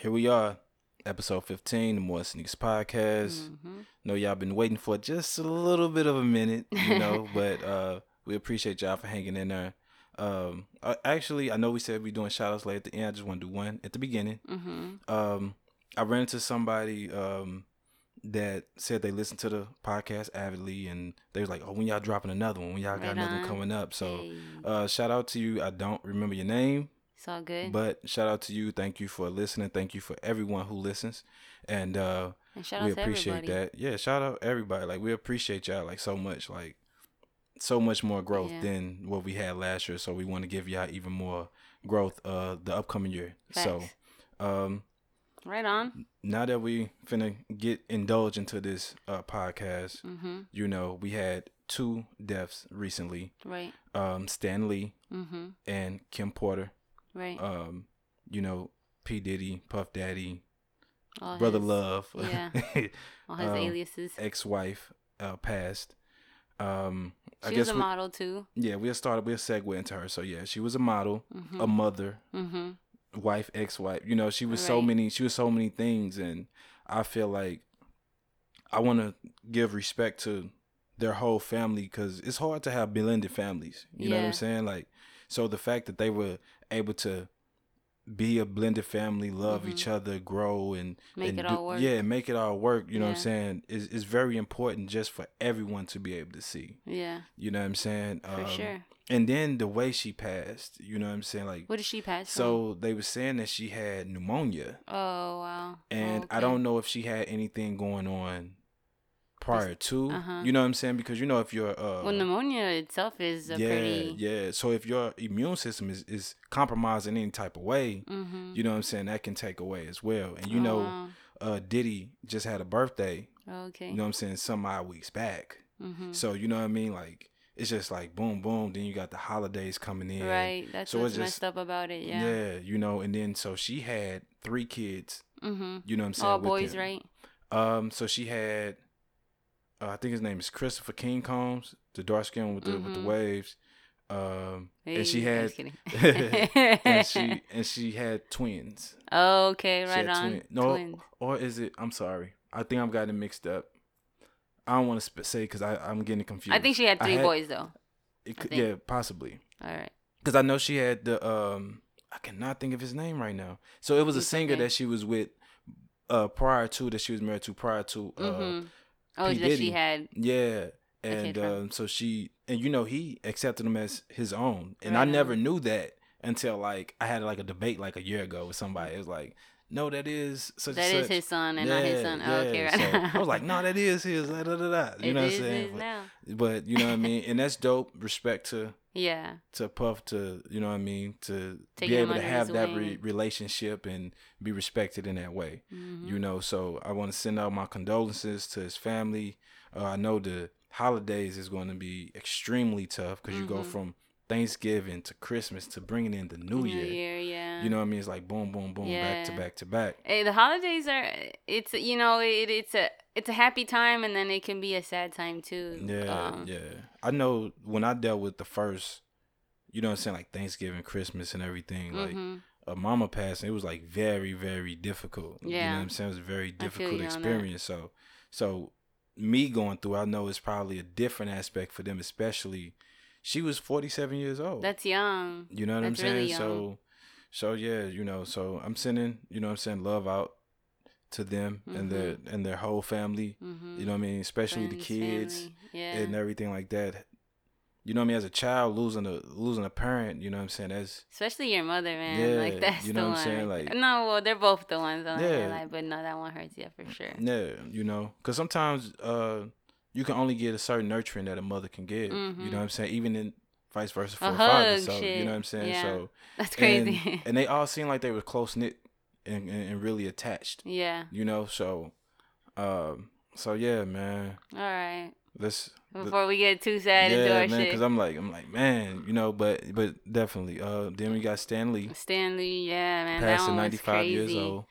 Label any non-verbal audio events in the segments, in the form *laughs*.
here we are, episode 15, the More Sneaks podcast. Mhm. Know y'all been waiting for just a little bit of a minute, you know, *laughs* but uh we appreciate y'all for hanging in there. Um uh, actually, I know we said we doing shout outs late at the end. I just want to do one at the beginning. Mhm. Um I ran into somebody um that said they listened to the podcast avidly and they was like, "Oh, when y'all dropping another one? When y'all got Right another one coming up?" So, Hey, uh shout out to you. I don't remember your name. It's all good. But shout out to you. Thank you for listening. Thank you for everyone who listens. And uh and shout we appreciate that. Yeah, shout out everybody. Like we appreciate y'all like so much. Like so much more growth Yeah. than what we had last year. So we want to give y'all even more growth uh the upcoming year. So um Right on. now that we finna get indulge into this uh podcast, Mhm. you know, we had two deaths recently. Right. Um Stan Lee Mhm. and Kim Porter. Right. Um, you know, P. Diddy, Puff Daddy, All Brother his- Love, yeah. *laughs* All his um, aliases. ex-wife, uh, passed. Um, I She guess was a we, model too. yeah, we'll start. We'll segue into her. So yeah, she was a model, Mhm. a mother, Mhm. wife, ex-wife. You know, she was so many. She was so many things, and I feel like I want to give respect to their whole family because it's hard to have blended families. You know what I'm saying? Like, so the fact that they were able to be a blended family, love each other, grow, and Mm-hmm. Make and it do- all work. Yeah, make it all work. You know what I'm saying? Is is very important just for everyone to be able to see. Yeah. You know what I'm saying? For sure. And then the way she passed. You know what I'm saying? Like, What did she pass? from? so they were saying that she had pneumonia Oh wow. and I Okay. don't know if she had anything going on prior to. uh-huh. You know what I'm saying? Because you know if you're uh Well, pneumonia itself is a yeah pretty. yeah. So if your immune system is is compromised in any type of way, Mhm. you know what I'm saying that can take away as well. And you Oh, know, wow. uh Diddy just had a birthday. Okay. You know what I'm saying? Some odd weeks back. Mhm. So you know what I mean? Like it's just like boom boom. Then you got the holidays coming in. Right. That's So what's it's just- messed up about it. Yeah. Yeah, you know, and then so she had three kids. Mhm. You know what I'm saying? All boys, them. right? Um, so she had, uh, I think his name is Christopher King Combs, the dark skin with the with the Mhm. waves. Um, and she had, *laughs* and she *laughs* and she had twins. okay, She right on. twin- No, Twins. or is it? I'm sorry, I think I'm getting it mixed up. I don't want to say because I I'm getting confused. I think she had three had- boys though. It could, yeah, possibly. All right. Because I know she had the um I cannot think of his name right now. So it was a singer okay. that she was with uh prior to that she was married to prior to uh Mhm. Oh, P. that Diddy. she had. yeah. And um so she and you know he accepted him as his own. And I Right never knew that until like I had like a debate like a year ago with somebody. It was like, no, that is such That is such. his son and not his son. Oh, okay, right. So I was like, *laughs* no, that is his. Da, da, da, da. You It know what I'm saying? But, but you know what I mean? And that's dope. Respect to Yeah. to Puff to you know what I mean to be able to have that re- relationship and be respected in that way. Mhm. You know, so I want to send out my condolences to his family. Uh, I know the holidays is going to be extremely tough because you go Mhm. from Thanksgiving to Christmas to bringing in the New, Year. yeah. You know what I mean? It's like boom, boom, boom, back to back to back. Hey, the holidays are it's you know it, it's a it's a happy time and then it can be a sad time too. Yeah, Um, yeah. I know when I dealt with the first, you know what I'm saying, like Thanksgiving, Christmas, and everything. Like mhm. a mama passing, it was like very, very difficult. You know Yeah. what I'm saying? It was a very difficult you on that. experience. So, so me going through, I know it's probably a different aspect for them, especially. She was 47 years old. That's young. you know what that's I'm saying? really. So, so yeah, you know, so I'm sending, you know what I'm saying, love out to them and their and their whole family. Mm-hmm. You know what I mean? Especially the kids. Yeah. and everything like that. You know what I mean? As a child losing a losing a parent, you know what I'm saying? That's Especially your mother, man. Yeah, like that's you know one. what I'm saying, like- no, well, they're both the ones on Yeah. yeah. like, but no, that one hurts, yeah, for sure. yeah, you know, because sometimes uh you can only get a certain nurturing that a mother can give. You Mhm. know what I'm saying? Even in vice versa for A a, father. So you know what I'm saying? Yeah. So That's crazy. *laughs* and they all seem like they were close knit and, and, and really attached. yeah. You know, so um so yeah, man. All right. Let's Before we get too sad into yeah, our man, shit. because I'm like, I'm like, man, you know, but but definitely. Uh, then we got Stan Lee, Stanley, yeah, man, past that 95 years old.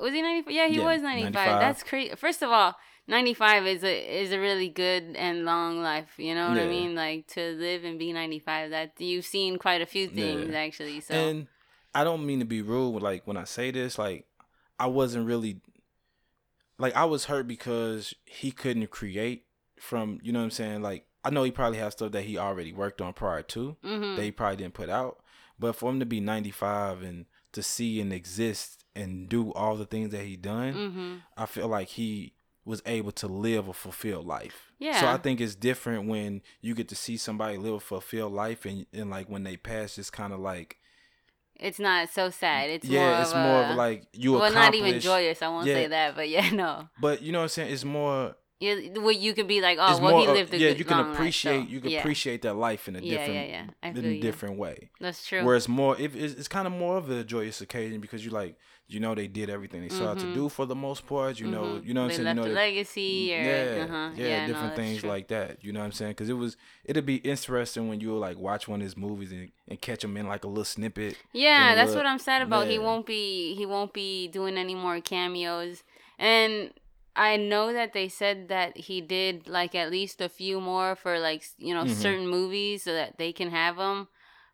Was he 95? Yeah, he Yeah, was 95. 95. That's crazy. First of all, 95 is a is a really good and long life. You know what I mean? Like to live and be 95. That you've seen quite a few things Yeah. actually. So And I don't mean to be rude, like when I say this, like I wasn't really like I was hurt because he couldn't create from you know what I'm saying. Like I know he probably has stuff that he already worked on prior to Mhm. that he probably didn't put out, but for him to be 95 and to see and exist and do all the things that he done, Mhm. I feel like he was able to live a fulfilled life. Yeah. So I think it's different when you get to see somebody live a fulfilled life and and like when they pass, it's kind of like It's not so sad. It's yeah, more it's of more a, of like you well, not even joyous. I won't say that, but yeah, *laughs* no. But you know what I'm saying? It's more. You, well, you could be like, oh, well, he lived a yeah, good you can long life, appreciate. so, you can yeah. appreciate that life in a Yeah, different. yeah, yeah. In a different way. That's true. Where it's more, if it's, it's kind of more of a joyous occasion because you like, you know, they did everything they sought to do for the most part. You know, Mhm. you know what they I'm saying. left you know, a they- legacy, or yeah, uh-huh. yeah, yeah, different that's things true. like that. You know what I'm saying? Because it was, it'd be interesting when you like watch one of his movies and, and catch him in like a little snippet. Yeah, that's what I'm sad about. He won't be he won't be doing any more cameos. And I know that they said that he did like at least a few more for like you know Mhm. certain movies so that they can have them.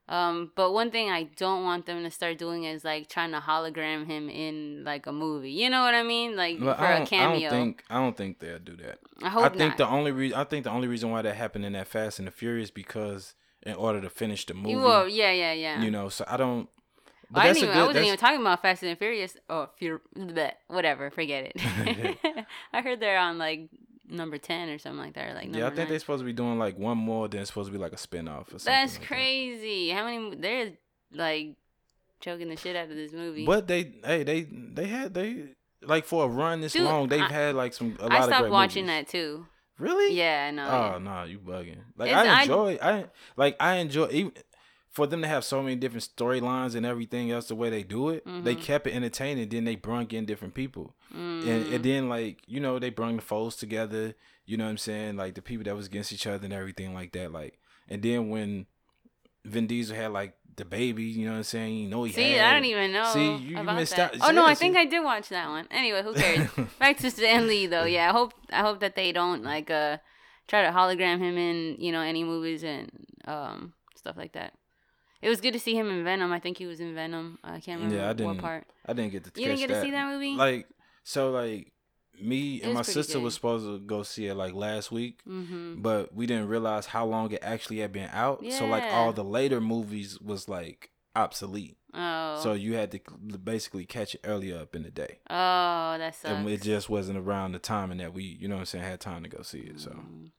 Um, but one thing I don't want them to start doing is like trying to hologram him in like a movie. You know what I mean? Like Well, for a cameo. I don't think I don't think they'll do that. I hope I think not. the only reason I think the only reason why that happened in that Fast and the Furious because in order to finish the movie, well, yeah, yeah, yeah. you know. So I don't. But I, didn't even, I wasn't even talking about Fast and Furious. Oh, Fur- *laughs* whatever. Forget it. *laughs* *laughs* I heard they're on like number ten or something like that. Or like yeah, I think nine. they're supposed to be doing like one more. Then it's supposed to be like a spinoff or something. That's like that. crazy. How many? They're like choking the shit out of this movie. But they, hey, they, they had they like for a run this Dude, long, they've I- had like some a lot I of stopped great watching movies. that too. Really? Yeah, I know. Oh yeah. no, you bugging. Like It's- I I- enjoy, I like I enjoy even for them to have so many different storylines and everything else. The way they do it, they Mhm. kept it entertaining. Then they brung in different people, and, Mm. and then like you know they brung the foes together. You know what I'm saying? Like the people that was against each other and everything like that. Like and then when Vin Diesel had like the baby, you know what I'm saying? You know he See, had. I don't even know. See, you- about missed that. out. Oh no, Yeah, I think. I did watch that one. Anyway, who cares? *laughs* Back to Stan Lee though. Yeah, I hope I hope that they don't like uh try to hologram him in you know any movies and um stuff like that. It was good to see him in Venom. I think he was in Venom. I can't remember Yeah, I didn't- part. I didn't get to. You didn't get to see that movie? Like so, like me and my sister good. was supposed to go see it like last week, Mm-hmm. but we didn't realize how long it actually had been out. So like all the later movies was like obsolete. Oh. So you had to basically catch it earlier up in the day, oh, that sucks. and it just wasn't around the timing that we, you know, what I'm saying, had time to go see it. So Mm.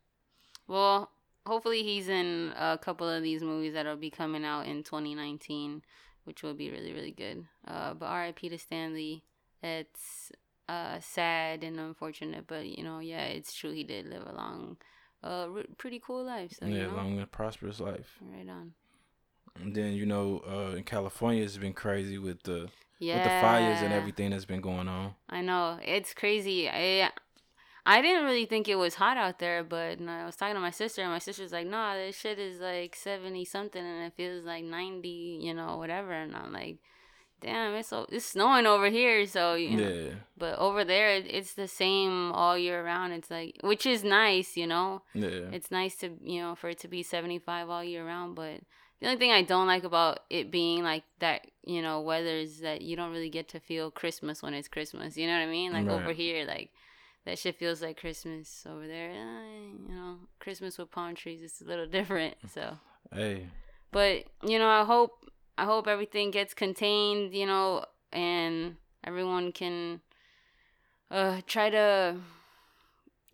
Well, hopefully he's in a couple of these movies that'll be coming out in 2019, which will be really really good. Uh, but R.I.P. to Stan Lee. It's uh sad and unfortunate, but you know, yeah, it's true. He did live a long, uh, r- pretty cool life. So yeah, you know, long and prosperous life. right on. And then you know, uh, in California, it's been crazy with the Yeah. with the fires and everything that's been going on. I know it's crazy. I I didn't really think it was hot out there, but I was talking to my sister, and my sister's like, "No, this shit is like seventy something, and it feels like ninety, you know, whatever." And I'm like, "Damn, it's so it's snowing over here, so you know." Yeah, But over there, it- it's the same all year round. It's like, which is nice, you know. yeah. It's nice to you know for it to be seventy five all year round, but. The only thing I don't like about it being like that, you know, weather is that you don't really get to feel Christmas when it's Christmas. You know what I mean? Like over here, like that shit feels like Christmas. Over there, uh, you know, Christmas with palm trees is a little different. *laughs* So, Hey, but you know, I hope I hope everything gets contained. You know, and everyone can uh try to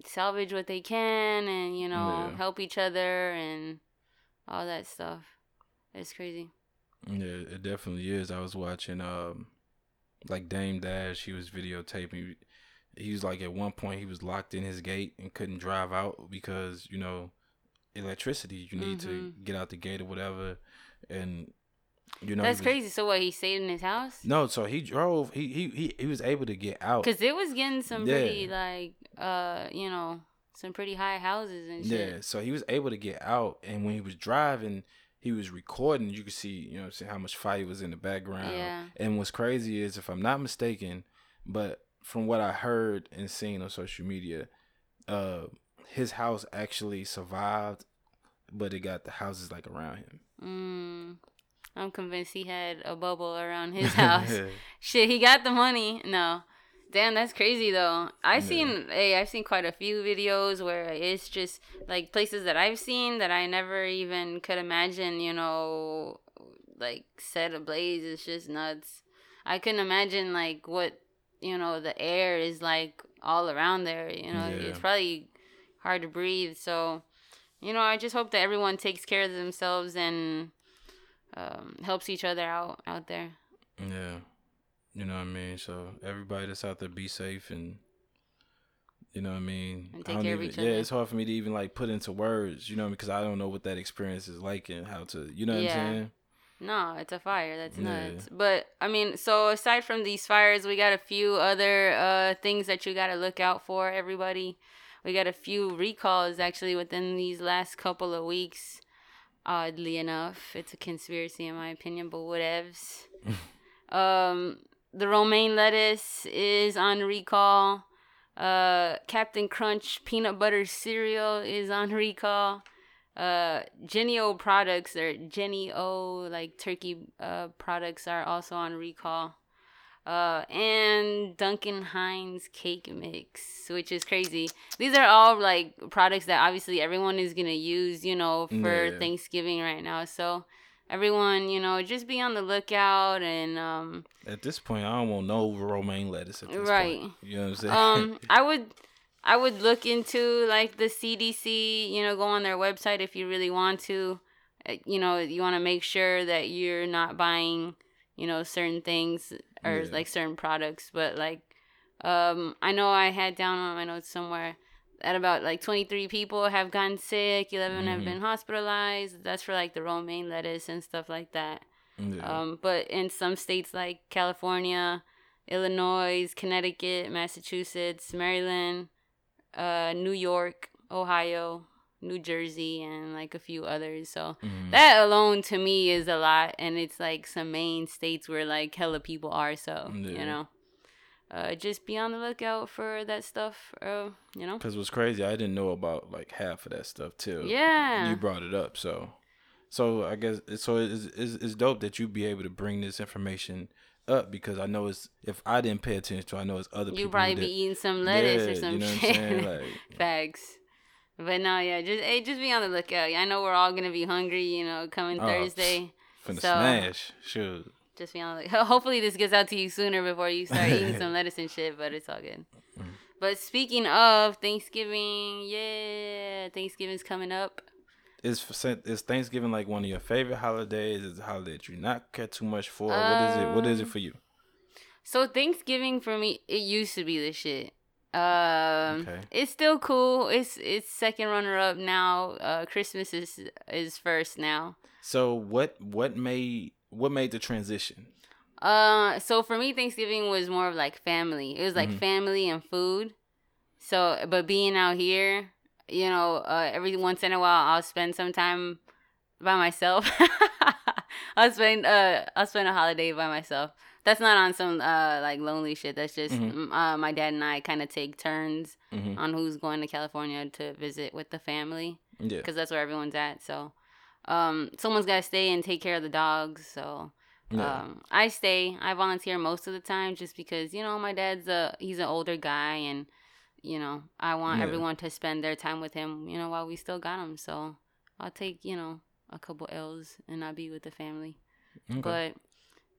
salvage what they can, and you know, Yeah. help each other and all that stuff. It's crazy. Yeah, it definitely is. I was watching um like Dame Dash, he was videotaping he was like at one point he was locked in his gate and couldn't drive out because, you know, electricity. You need to Mhm. get out the gate or whatever. And you know That's was- crazy. So what? He stayed in his house? No, so he drove he he he, he was able to get out. Cause it was getting some Yeah. pretty like uh you know some pretty high houses and shit. Yeah, so he was able to get out and when he was driving he was recording, you could see, you know what how much fire was in the background. Yeah. And what's crazy is, if I'm not mistaken, but from what I heard and seen on social media, uh, his house actually survived, but it got the houses like around him. Mm. I'm convinced he had a bubble around his *laughs* house. Shit, he got the money. No. Damn, that's crazy though. I've yeah. seen hey, I've seen quite a few videos where it's just like places that I've seen that I never even could imagine, you know, like set ablaze. It's just nuts. I couldn't imagine like what, you know, the air is like all around there, you know. Yeah. It's probably hard to breathe. So, you know, I just hope that everyone takes care of themselves and um, helps each other out out there. Yeah. You know what I mean? So everybody that's out there, be safe and you know what I mean. And take care even, of each other. Yeah, it's hard for me to even like put into words. You know, because I don't know what that experience is like and how to. You know what yeah. I'm saying? No, it's a fire. That's nuts. But I mean, so aside from these fires, we got a few other uh things that you got to look out for. Everybody, we got a few recalls actually within these last couple of weeks. Oddly enough, it's a conspiracy in my opinion, but whatevs. *laughs* um, the romaine lettuce is on recall. Uh, Captain Crunch peanut butter cereal is on recall. Uh, Jennie-O products or Jennie-O like turkey uh products are also on recall. Uh, and Duncan Hines cake mix, which is crazy. These are all like products that obviously everyone is gonna use, you know, for yeah. Thanksgiving right now. So everyone, you know, just be on the lookout and um At this point I don't want no romaine lettuce at this right. point. You know what I'm saying? Um *laughs* I would I would look into like the CDC, you know, go on their website if you really want to. Uh, you know, you want to make sure that you're not buying, you know, certain things or yeah. like certain products, but like um I know I had down on my notes somewhere at about like 23 people have gotten sick 11 mm-hmm. have been hospitalized that's for like the romaine lettuce and stuff like that yeah. um, but in some states like california illinois connecticut massachusetts maryland uh, new york ohio new jersey and like a few others so mm-hmm. that alone to me is a lot and it's like some main states where like hella people are so yeah. you know uh, just be on the lookout for that stuff. Uh, you know. Because what's crazy, I didn't know about like half of that stuff too. Yeah. You brought it up, so so I guess so it's, it's, it's dope that you be able to bring this information up because I know it's if I didn't pay attention to, I know it's other you people. You probably be eating some lettuce yeah, or some you know shit. *laughs* Like, Facts. But no, yeah, just hey, just be on the lookout. I know we're all gonna be hungry, you know, coming oh, Thursday. Finna so, smash, shoot just be on like hopefully this gets out to you sooner before you start eating *laughs* some lettuce and shit but it's all good mm. but speaking of thanksgiving yeah thanksgiving's coming up is is thanksgiving like one of your favorite holidays is it a holiday that you not care too much for um, what is it what is it for you so thanksgiving for me it used to be the shit um okay. it's still cool it's it's second runner up now uh christmas is is first now so what what made what made the transition? Uh, so for me, Thanksgiving was more of like family. It was like mm-hmm. family and food. So, but being out here, you know, uh, every once in a while, I'll spend some time by myself. *laughs* I'll spend uh, I'll spend a holiday by myself. That's not on some uh like lonely shit. That's just mm-hmm. uh, my dad and I kind of take turns mm-hmm. on who's going to California to visit with the family. Yeah, because that's where everyone's at. So um, someone's got to stay and take care of the dogs. So yeah. um, I stay. I volunteer most of the time just because you know my dad's a he's an older guy and you know I want yeah. everyone to spend their time with him. You know while we still got him. So I'll take you know a couple L's and I'll be with the family. Okay. But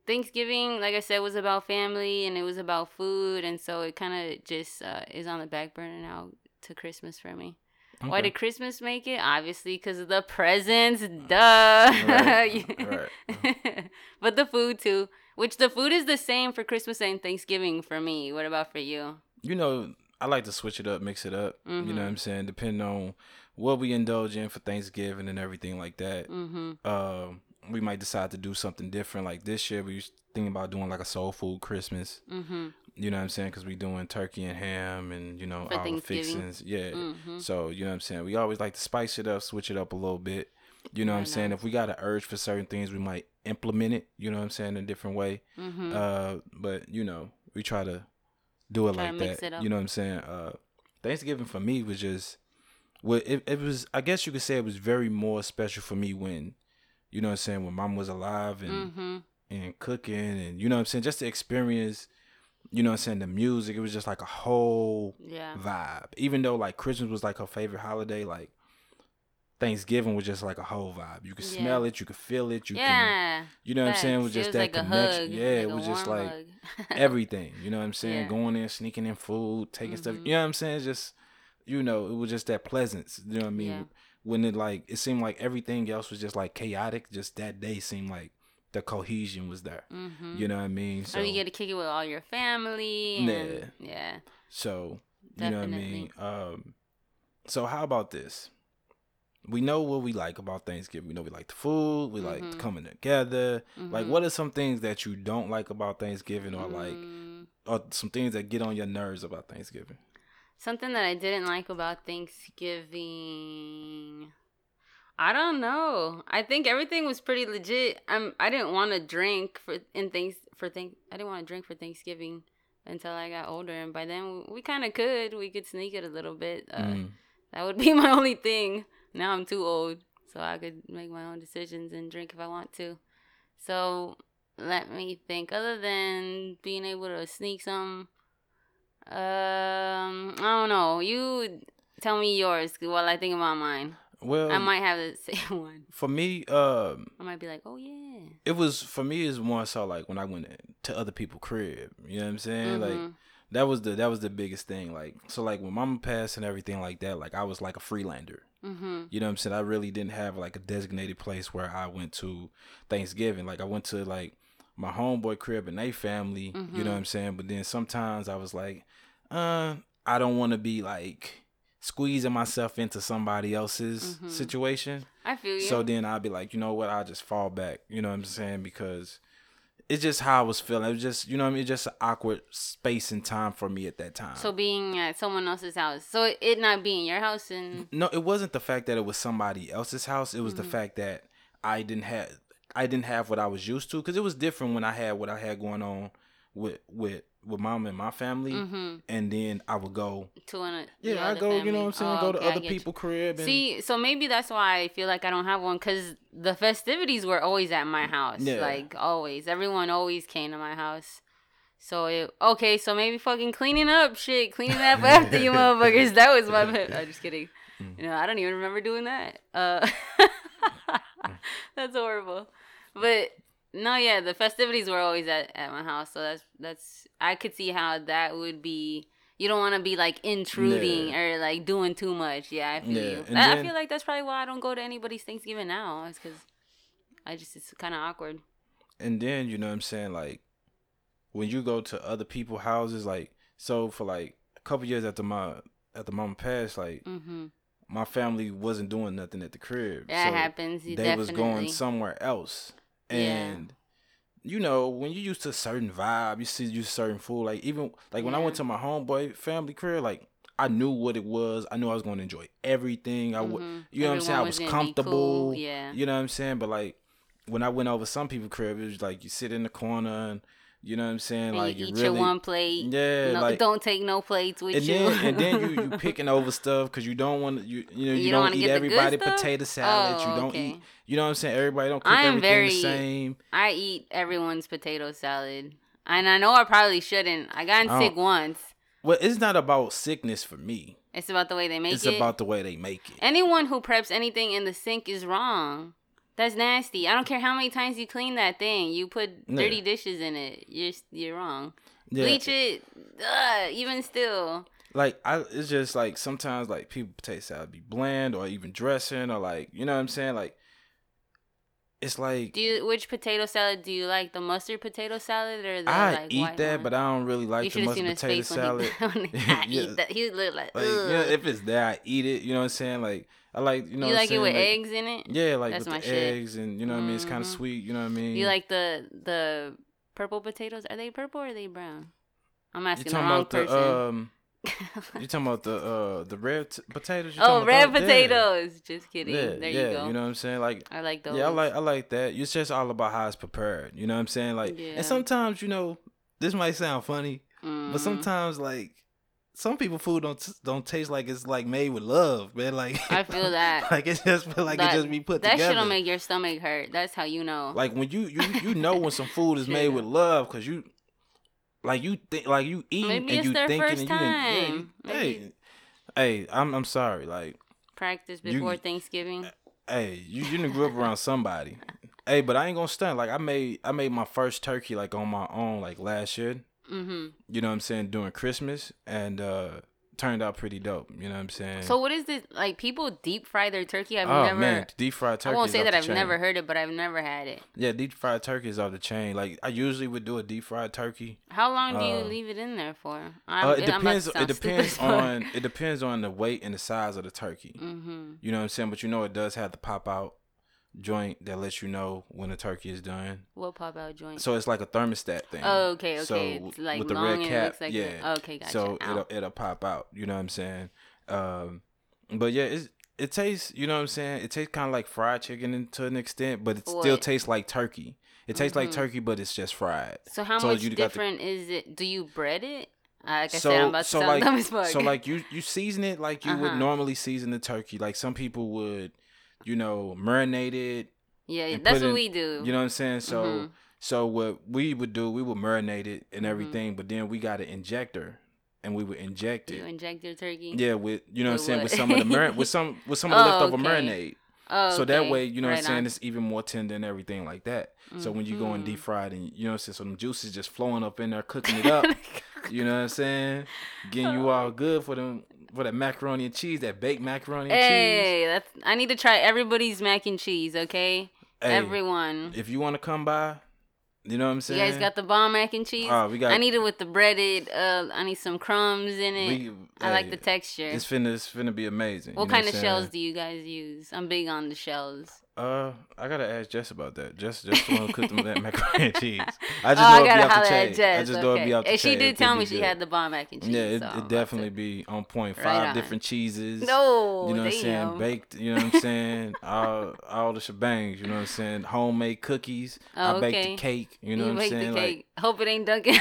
Thanksgiving, like I said, was about family and it was about food, and so it kind of just uh, is on the back burner now to Christmas for me. Okay. Why did Christmas make it? Obviously, because of the presents. Duh. Right. *laughs* right. *laughs* but the food too, which the food is the same for Christmas and Thanksgiving for me. What about for you? You know, I like to switch it up, mix it up. Mm-hmm. You know what I'm saying? Depending on what we indulge in for Thanksgiving and everything like that. Mm-hmm. Uh, we might decide to do something different. Like this year, we thinking about doing like a soul food Christmas. Mm-hmm. You know what I'm saying? Because we doing turkey and ham and you know For all the fixings. Yeah. Mm-hmm. So you know what I'm saying? We always like to spice it up, switch it up a little bit. You know what I'm saying? If we got an urge for certain things, we might implement it. You know what I'm saying? In a different way. Mm-hmm. Uh, but you know, we try to do it like that. It you know what I'm saying? Uh, Thanksgiving for me was just, well, it, it was. I guess you could say it was very more special for me when you know what I'm saying, when mom was alive and Mm-hmm. and cooking and you know what I'm saying, just the experience, you know what I'm saying, the music, it was just like a whole Yeah. vibe. Even though like Christmas was like her favorite holiday, like Thanksgiving was just like a whole vibe. You could Yeah. smell it, you could feel it, you can you know what I'm saying, it was just that like a connection. hug, yeah, it like a was just like *laughs* everything. You know what I'm saying? Yeah. Going in, sneaking in food, taking stuff. Mhm. You know what I'm saying? Just you know, it was just that pleasance. You know what I mean? Yeah. When it like it seemed like everything else was just like chaotic. Just that day seemed like the cohesion was there. mm-hmm. You know what I mean? So or you get to kick it with all your family. And, yeah. so you know what I mean? Um so how about this? We know what we like about Thanksgiving. We know we like the food. We like Mhm. coming together. Like, Mhm. what are some things that you don't like about Thanksgiving, or like, Mm, or some things that get on your nerves about Thanksgiving? something that I didn't like about Thanksgiving. I don't know. I think everything was pretty legit. I'm. I didn't want to drink for in things for thank. I didn't want to drink for Thanksgiving until I got older, and by then we kind of could. We could sneak it a little bit. Uh, Mm. That would be *laughs* my only thing. Now I'm too old, so I could make my own decisions and drink if I want to. So let me think. Other than being able to sneak some, um, I don't know. You tell me yours while I think about mine. Well, I might have the *laughs* same one. for me, um, I might be like, oh yeah. it was for me is more so like when I went to other people's crib. You know what I'm saying? Like Mhm. that was the that was the biggest thing. Like so, like when Mama passed and everything like that. Like I was like a freelander. Mhm. You know what I'm saying? I really didn't have like a designated place where I went to Thanksgiving. Like I went to like my homeboy crib and they family. You know Mhm. what I'm saying? But then sometimes I was like, uh, I don't want to be like squeezing myself into somebody else's Mhm. situation. I feel you. So then I'd be like, you know what? I'll just fall back. You know what I'm saying? Because it's just how I was feeling. It was just, you know what I mean? It's Just an awkward space and time for me at that time. So being at someone else's house. So it not being your house and no, it wasn't the fact that it was somebody else's house. It was the Mhm. fact that I didn't have I didn't have what I was used to because it was different when I had what I had going on with with with mom and my family, hmm and then I would go. to an Yeah, I go. You know what I'm saying? Oh, go to okay, other get you. people crib and See, so maybe that's why I feel like I don't have one because the festivities were always at my house. Yeah. Like always. Everyone always came to my house. So it okay, so maybe fucking cleaning up shit, cleaning up after you *laughs* motherfuckers. That was my *laughs* I'm just kidding. Mm. You know, I don't even remember doing that. Uh *laughs* That's horrible. But no, yeah, the festivities were always at, at my house, so that's that's I could see how that would be you don't want to be like intruding or like doing too much. Yeah, I feel Yeah, you. and I, I feel like that's probably why I don't go to anybody's Thanksgiving now. It's because I just it's kind of awkward. and then you know what I'm saying like when you go to other people's houses like so for like a couple years after my after mama passed like Mm-hmm. my family wasn't doing nothing at the crib That so happens. You they definitely. was going somewhere else Yeah. and you know when you used to a certain vibe you see you certain food like even like when i went to my homeboy family crib like i knew what it was i knew i was going to enjoy everything i would Mhm. you know what i'm saying i Everyone was comfortable cool, Yeah. you know what I'm saying? But like when I went over some people crib, it was like you sit in the corner and you know what I'm saying? And like you eat really your one plate. Yeah, no, like don't take no plates with and you. then and then you you *laughs* picking over stuff because you don't want to you you know you, You don't don't, eat everybody potato salad. Oh, you don't okay. eat you know what I'm saying? Everybody don't cook I am everything very- the same. I eat everyone's potato salad. And I know I probably shouldn't. I got I sick once. Well, it's not about sickness for me. It's about the way they make it's it. It's about the way they make it. Anyone who preps anything in the sink is wrong. That's nasty. I don't care how many times you clean that thing. You put Yeah. dirty dishes in it. You're you're wrong. Yeah, Bleach it. Ugh, even still. like I, it's just like sometimes like people potato salad be bland or even dressing or like you know what I'm saying like it's like Do you which potato salad do you like? The mustard potato salad or the I like eat that, one? but I don't really you like the mustard potato salad. he, when he *laughs* *laughs* I Yeah. eat that. He looked like, Like, you know, if it's there, I eat it. You know what I'm saying? Like, I like, you know, you like it with Like, eggs in it? Yeah, like That's with the shit. eggs, and you know what I mean. It's kind of Mhm. sweet. You know what I mean? You like the the purple potatoes? Are they purple or are they brown? I'm You asking the wrong about the person. um? You talking about the uh the red t- potatoes? You oh, red about potatoes. Just kidding. yeah, there yeah, you go. You know what I'm saying? Like, I like those. yeah, I like I like that. It's just all about how it's prepared. You know what I'm saying? Like, Yeah. and sometimes you know this might sound funny, Mhm. but sometimes like some people food don't don't taste like it's like made with love, man. *laughs* Like I feel that. *laughs* like it just feel like That- it just be put that together. shit'll make your stomach hurt. That's how you know. like when you you you know when some food is *laughs* made with love because you like you think like you eat Maybe and you thinking and you didn't- yeah, you- time. hey hey I'm I'm sorry like Practice you- before Thanksgiving. hey you you didn't grow up around somebody. *laughs* Hey but I ain't gonna stunt. Like I made I made my first turkey like on my own like last year. Mm-hmm. you know what I'm saying? During Christmas. And uh turned out pretty dope you know what I'm saying So what is this? Like people deep fry their turkey? I've oh never. man deep fried turkey. I won't say that I've chain. never heard it, but I've never had it. yeah deep fried turkey is off the chain like I usually would do a deep fried turkey How long do you Uh, leave it in there for? Uh, it depends. It depends on it depends on the weight and the size of the turkey. Mhm. You know what I'm saying? But you know it does have to pop out joint that lets you know when the turkey is done. What pop out joint? So it's like a thermostat thing. oh, okay, okay. So it's like with the red cap, like yeah. a- okay, gotcha. So Ow. it'll it'll pop out. You know what I'm saying? Um, but yeah, it's, it tastes. You know what I'm saying? It tastes kind of like fried chicken to an extent, but it still tastes like turkey. It tastes like Mhm. turkey, but it's just fried. So how so much got the- different is it? Do you bread it? Like I so said, I'm about to so sound like dumb as fuck. so like you you season it like you would Uh-huh. normally season the turkey. Like some people would, you know, marinate it. yeah, that's put what in- we do. You know what I'm saying? So Mhm. so what we would do, we would marinate it and Mhm. everything, but then we got an injector, and we would inject you it. inject your turkey. Yeah, with you know what I'm saying what? with some of the marin with some with some of the *laughs* Oh, leftover okay. marinade. Oh, okay. So that way, you know what I'm saying, on. it's even more tender and everything like that. So when you go and deep fried and you know what I'm saying, so them juices just flowing up in there, *laughs* cooking it up. *laughs* You know what I'm saying? Getting you all good for them for that macaroni and cheese, that baked macaroni and cheese. Hey, that's I need to try everybody's mac and cheese. Okay, Hey, everyone. if you want to come by, you know what I'm saying? You saying? guys got the bomb mac and cheese. Oh, we got. I need it with the breaded. Uh, I need some crumbs in it. we, I like the texture. It's finna, it's finna be amazing. what you know kind I'm of shells do you guys use? I'm big on the shells. Uh, I gotta ask Jess about that. Jess, just want to cook them that macaroni and *laughs* cheese. I oh, just I know it'd be gotta the holler at Jess. I just know it'd be out the And she did tell me she good. had the bomb mac and cheese. Yeah, it, so it definitely be on point. Right Five on. different cheeses. No, You know what I'm saying? Baked, you know what I'm *laughs* saying? all all the shebangs, you know what I'm saying? Homemade cookies. Oh, I baked okay. the cake, you know what I'm saying? the Like. Hope it ain't Duncan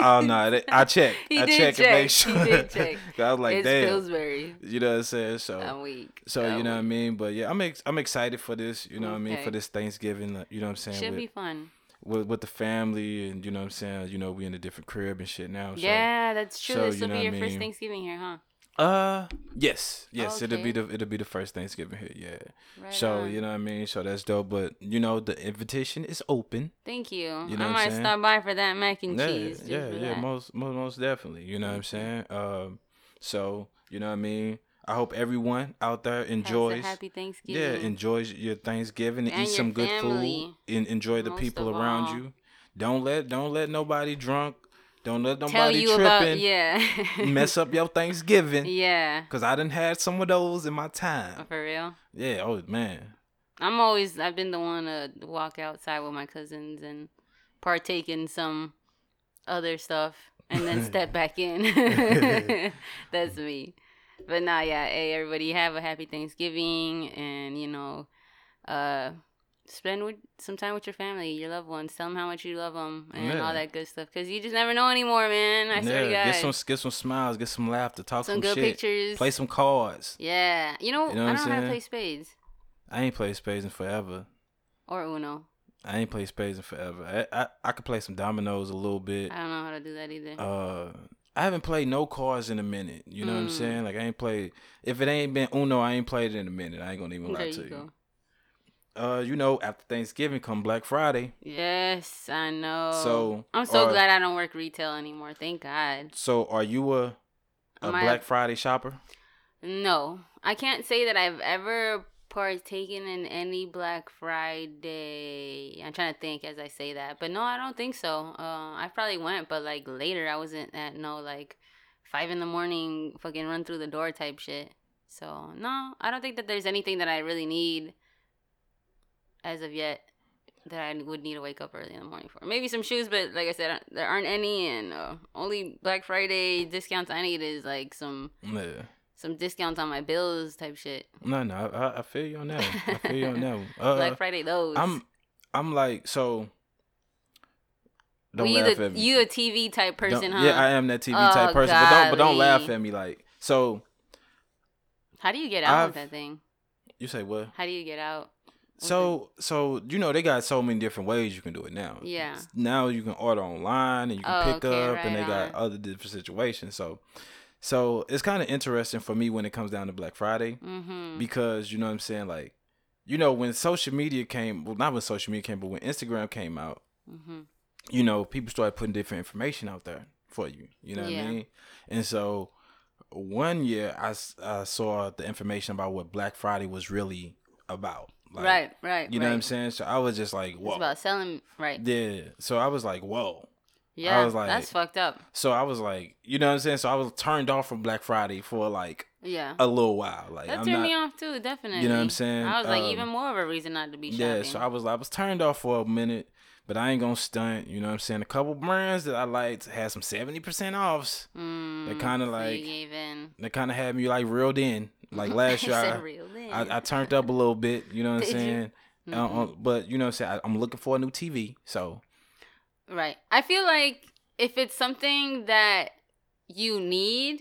Oh no, I checked. *laughs* He I did checked and make check. sure. He did check. I was like, it's damn. Pillsbury. You know what I'm saying? So I'm weak. so you know what I mean? But yeah, I'm I'm excited for this, you know what I mean, for this Thanksgiving, uh, you know what I'm saying? Should with, be fun. with with the family and you know what I'm saying, you know, we in a different crib and shit now. So yeah, that's true. so, this you will know be your I first mean? Thanksgiving here, huh? Uh yes, yes, it'll be the it'll be the first Thanksgiving here, yeah. Right so on. you know what I mean. So that's dope. But you know the invitation is open. Thank you. You know I might stop by for that mac and yeah, cheese. yeah, yeah. that. Most, most, most definitely. You know what I'm saying. Um, so you know what I mean. I hope everyone out there enjoys. happy Thanksgiving. Yeah, enjoys your Thanksgiving and, eat some good family, food and enjoy the most people around all. you. Don't let don't let nobody drunk. Don't let nobody you about tripping yeah. mess up your Thanksgiving. *laughs* yeah. Cause I didn't had some of those in my time. Oh, for real. Yeah. Oh man. I'm always I've been the one to walk outside with my cousins and partake in some other stuff and then *laughs* step back in. *laughs* That's me. But nah, yeah, hey everybody, have a happy Thanksgiving and you know, uh, spend with some time with your family, your loved ones. Tell them how much you love them and Yeah. all that good stuff. Cause you just never know anymore, man. I swear to. God. Get some get some smiles. Get some laughter. Talk some some, good shit. pictures. Play some cards. Yeah, you know, You know I don't know how to play spades I ain't played spades in forever. or Uno. I ain't played spades in forever. I, I I could play some dominoes a little bit. I don't know how to do that either. Uh, I haven't played no cards in a minute. You know what I'm Mm. saying? Like I ain't played. If it ain't been Uno, I ain't played it in a minute. I ain't gonna even lie there to you you. go. Uh, you know, after Thanksgiving come Black Friday. Yes, I know. So, I'm so are- glad I don't work retail anymore. Thank God. So are you a a Am I a- Black Friday shopper? No, I can't say that I've ever partaken in any Black Friday. I'm trying to think as I say that, but no, I don't think so. Uh, I probably went, but like later, I wasn't at no like five in the morning, fucking run through the door type shit. So no, I don't think that there's anything that I really need as of yet that I would need to wake up early in the morning for. Maybe some shoes, but like I said, there aren't any, and uh, only Black Friday discounts I need is like some Yeah. Some discounts on my bills type shit. No, no, I, I feel you on that. one. I feel you on that. one. *laughs* Uh, Black Friday those. I'm I'm like so don't Well, you laugh the, at me. you a TV type person, huh? Yeah, I am that TV Oh, type person, but don't but don't laugh at me like. So How do you get out I've- that thing? you say what? How do you get out? So so you know they got so many different ways you can do it now. Yeah. Now you can order online and you can Oh, pick okay, up and they right got other different situations. So so it's kind of interesting for me when it comes down to Black Friday Mm-hmm. because you know what I'm saying like you know when social media came well not when social media came but when Instagram came out Mm-hmm. you know, people started putting different information out there for you. You know what Yeah. I mean? And so one year I, I saw the information about what Black Friday was really about. Like, right, right. You know what I'm saying? So I was just like, It's whoa. about selling, right? Yeah. So I was like, whoa. Yeah, was like- that's fucked up. So I was like, you know what I'm saying? So I was turned off from Black Friday for like Yeah, a little while. Like that I'm threw not, me off too. Definitely. You know what I'm saying? I was like, Um, even more of a reason not to be shopping. Yeah, so I was like I was turned off for a minute, but I ain't gonna stunt. You know what I'm saying? A couple brands that I liked had some seventy percent offs. mm, they kinda like- you. That kind of had me like reeled in. Like *laughs* last year, I. I, I turned up a little bit. You know what I'm *laughs* saying? Uh, uh, Mhm. but you know what I'm saying? I, I'm looking for a new TV. So Right. I feel like if it's something that you need,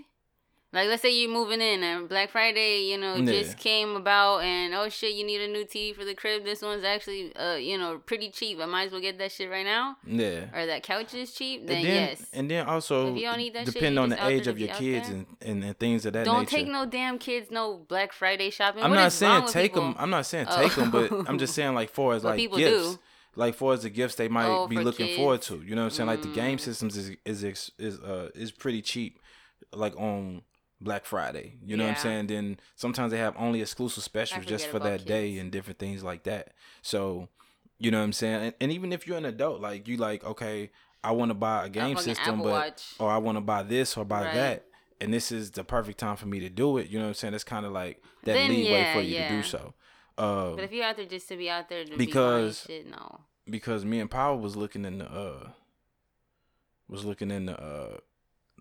like let's say you're moving in and Black Friday, you know, Yeah. just came about and oh shit, you need a new TV for the crib. This one's actually uh, you know, pretty cheap. I might as well get that shit right now. yeah. Or that couch is cheap, then, and then, yes. and then also If you don't need that depend you on the age of your kids and, and, and things of that Don't nature. take no damn kids no Black Friday shopping. I'm What not saying take them. I'm not saying Oh. take them, but I'm *laughs* just saying like for as like people gifts, do. Like for as the gifts they might Oh, be looking forward to. You know what I'm saying? Like the game Mm. systems is is is uh is pretty cheap, like on Black Friday. You know what I'm saying? Then sometimes they have only exclusive specials just for that day and different things like that. So, you know what I'm saying? And, and even if you're an adult, like you like okay, I want to buy a game system, Apple but Watch. or I want to buy this or buy Right. that. And this is the perfect time for me to do it. You know what I'm saying? It's kind of like that Then, leeway yeah, for you to do so. Uh, But if you're out there just to be out there to Because- be shit, no. because me and Power was looking in the uh was looking in the uh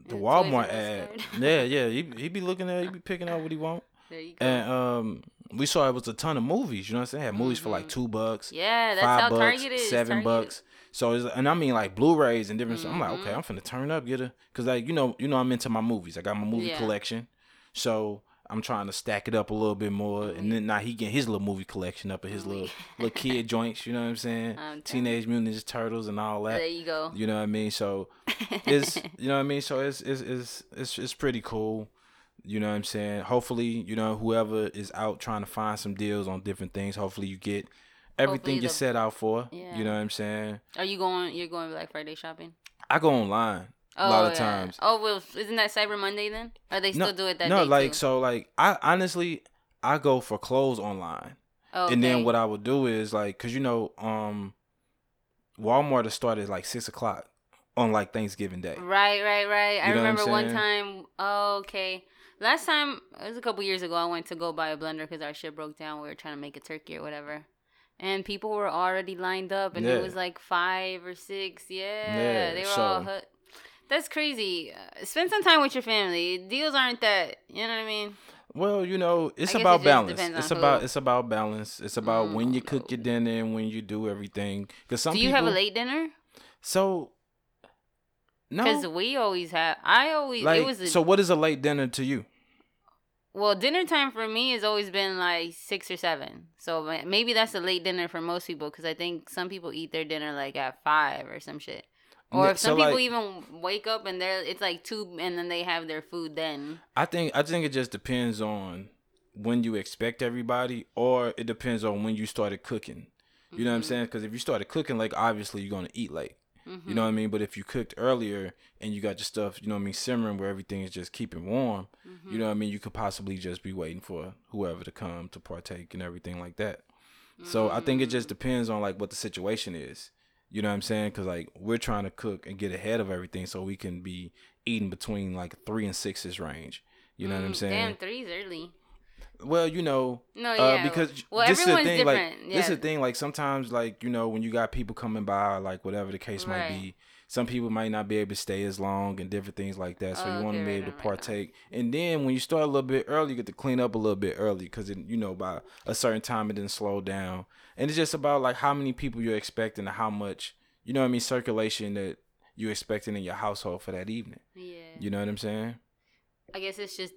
the Walmart Toys R Us ad. *laughs* yeah, yeah. He *laughs* he be looking at he be picking out what he want. There you go. And um we saw it was a ton of movies, you know what I'm saying? Had movies for like Mhm. two bucks, yeah, that's five how bucks, Target is. seven Target bucks. So it's, and I mean like Blu-rays and different stuff. I'm like, okay, I'm finna turn up, get a cause like you know, you know I'm into my movies. I got my movie Yeah. collection. So I'm trying to stack it up a little bit more, and mm-hmm. then now he getting his little movie collection up at his little *laughs* little kid joints. You know what I'm saying? Teenage Mutant Ninja Turtles and all that. There you go. You know what I mean? So *laughs* it's you know what I mean. So it's it's it's it's, it's pretty cool. You know what I'm saying? Hopefully, you know whoever is out trying to find some deals on different things. Hopefully, you get everything you set out for. Yeah. You know what I'm saying? Are you going? You're going Black Friday shopping? I go online Oh, a lot of yeah. times. Oh well, isn't that Cyber Monday then? Or they still no, do it that no, day No, like too? so, like I honestly I go for clothes online, Oh, and then what I would do is like, cause you know, um, Walmart has started like six o'clock on like Thanksgiving Day. Right, right, right. I You know remember one time. Oh, okay. Last time it was a couple years ago. I went to go buy a blender because our shit broke down. We were trying to make a turkey or whatever, and people were already lined up, and Yeah. it was like five or six. Yeah, Yeah, they were all. so- Hu- That's crazy. Uh, spend some time with your family. Deals aren't that. You know what I mean? Well, you know, it's guess it about balance. It's about it's about balance. It's about when you Mm, cook your dinner and when you do everything. Because some Do you people. have a late dinner? So. No, because we always have. I always. Like, it was a, so what is a late dinner to you? Well, dinner time for me has always been like six or seven. So maybe that's a late dinner for most people because I think some people eat their dinner like at five or some shit. Or if so, some people like- even wake up and they're it's like two and then they have their food then. I think I think it just depends on when you expect everybody, or it depends on when you started cooking. You know what I'm Mm-hmm. saying? Because if you started cooking like obviously you're gonna eat late. You know what I mean? But if you cooked earlier and you got your stuff, you know what I mean, simmering where everything is just keeping warm, Mm-hmm. you know what I mean? You could possibly just be waiting for whoever to come to partake and everything like that. So I think it Mm. just depends on like what the situation is. You know what I'm saying? Because like we're trying to cook and get ahead of everything so we can be eating between like three and sixes range. You know what I'm Mm, saying? Damn, three's early. Well, you know, No, uh, because well, this is the thing. Like different. this is the thing. Like sometimes, like you know, when you got people coming by, like whatever the case might be, some people might not be able to stay as long and different things like that. So Oh, you want to be right able to on, right partake. And then when you start a little bit early, you get to clean up a little bit early because you know by a certain time it didn't slow down. And it's just about like how many people you're expecting and how much you know what I mean circulation that you're expecting in your household for that evening. Yeah. You know what I'm saying? I guess it's just,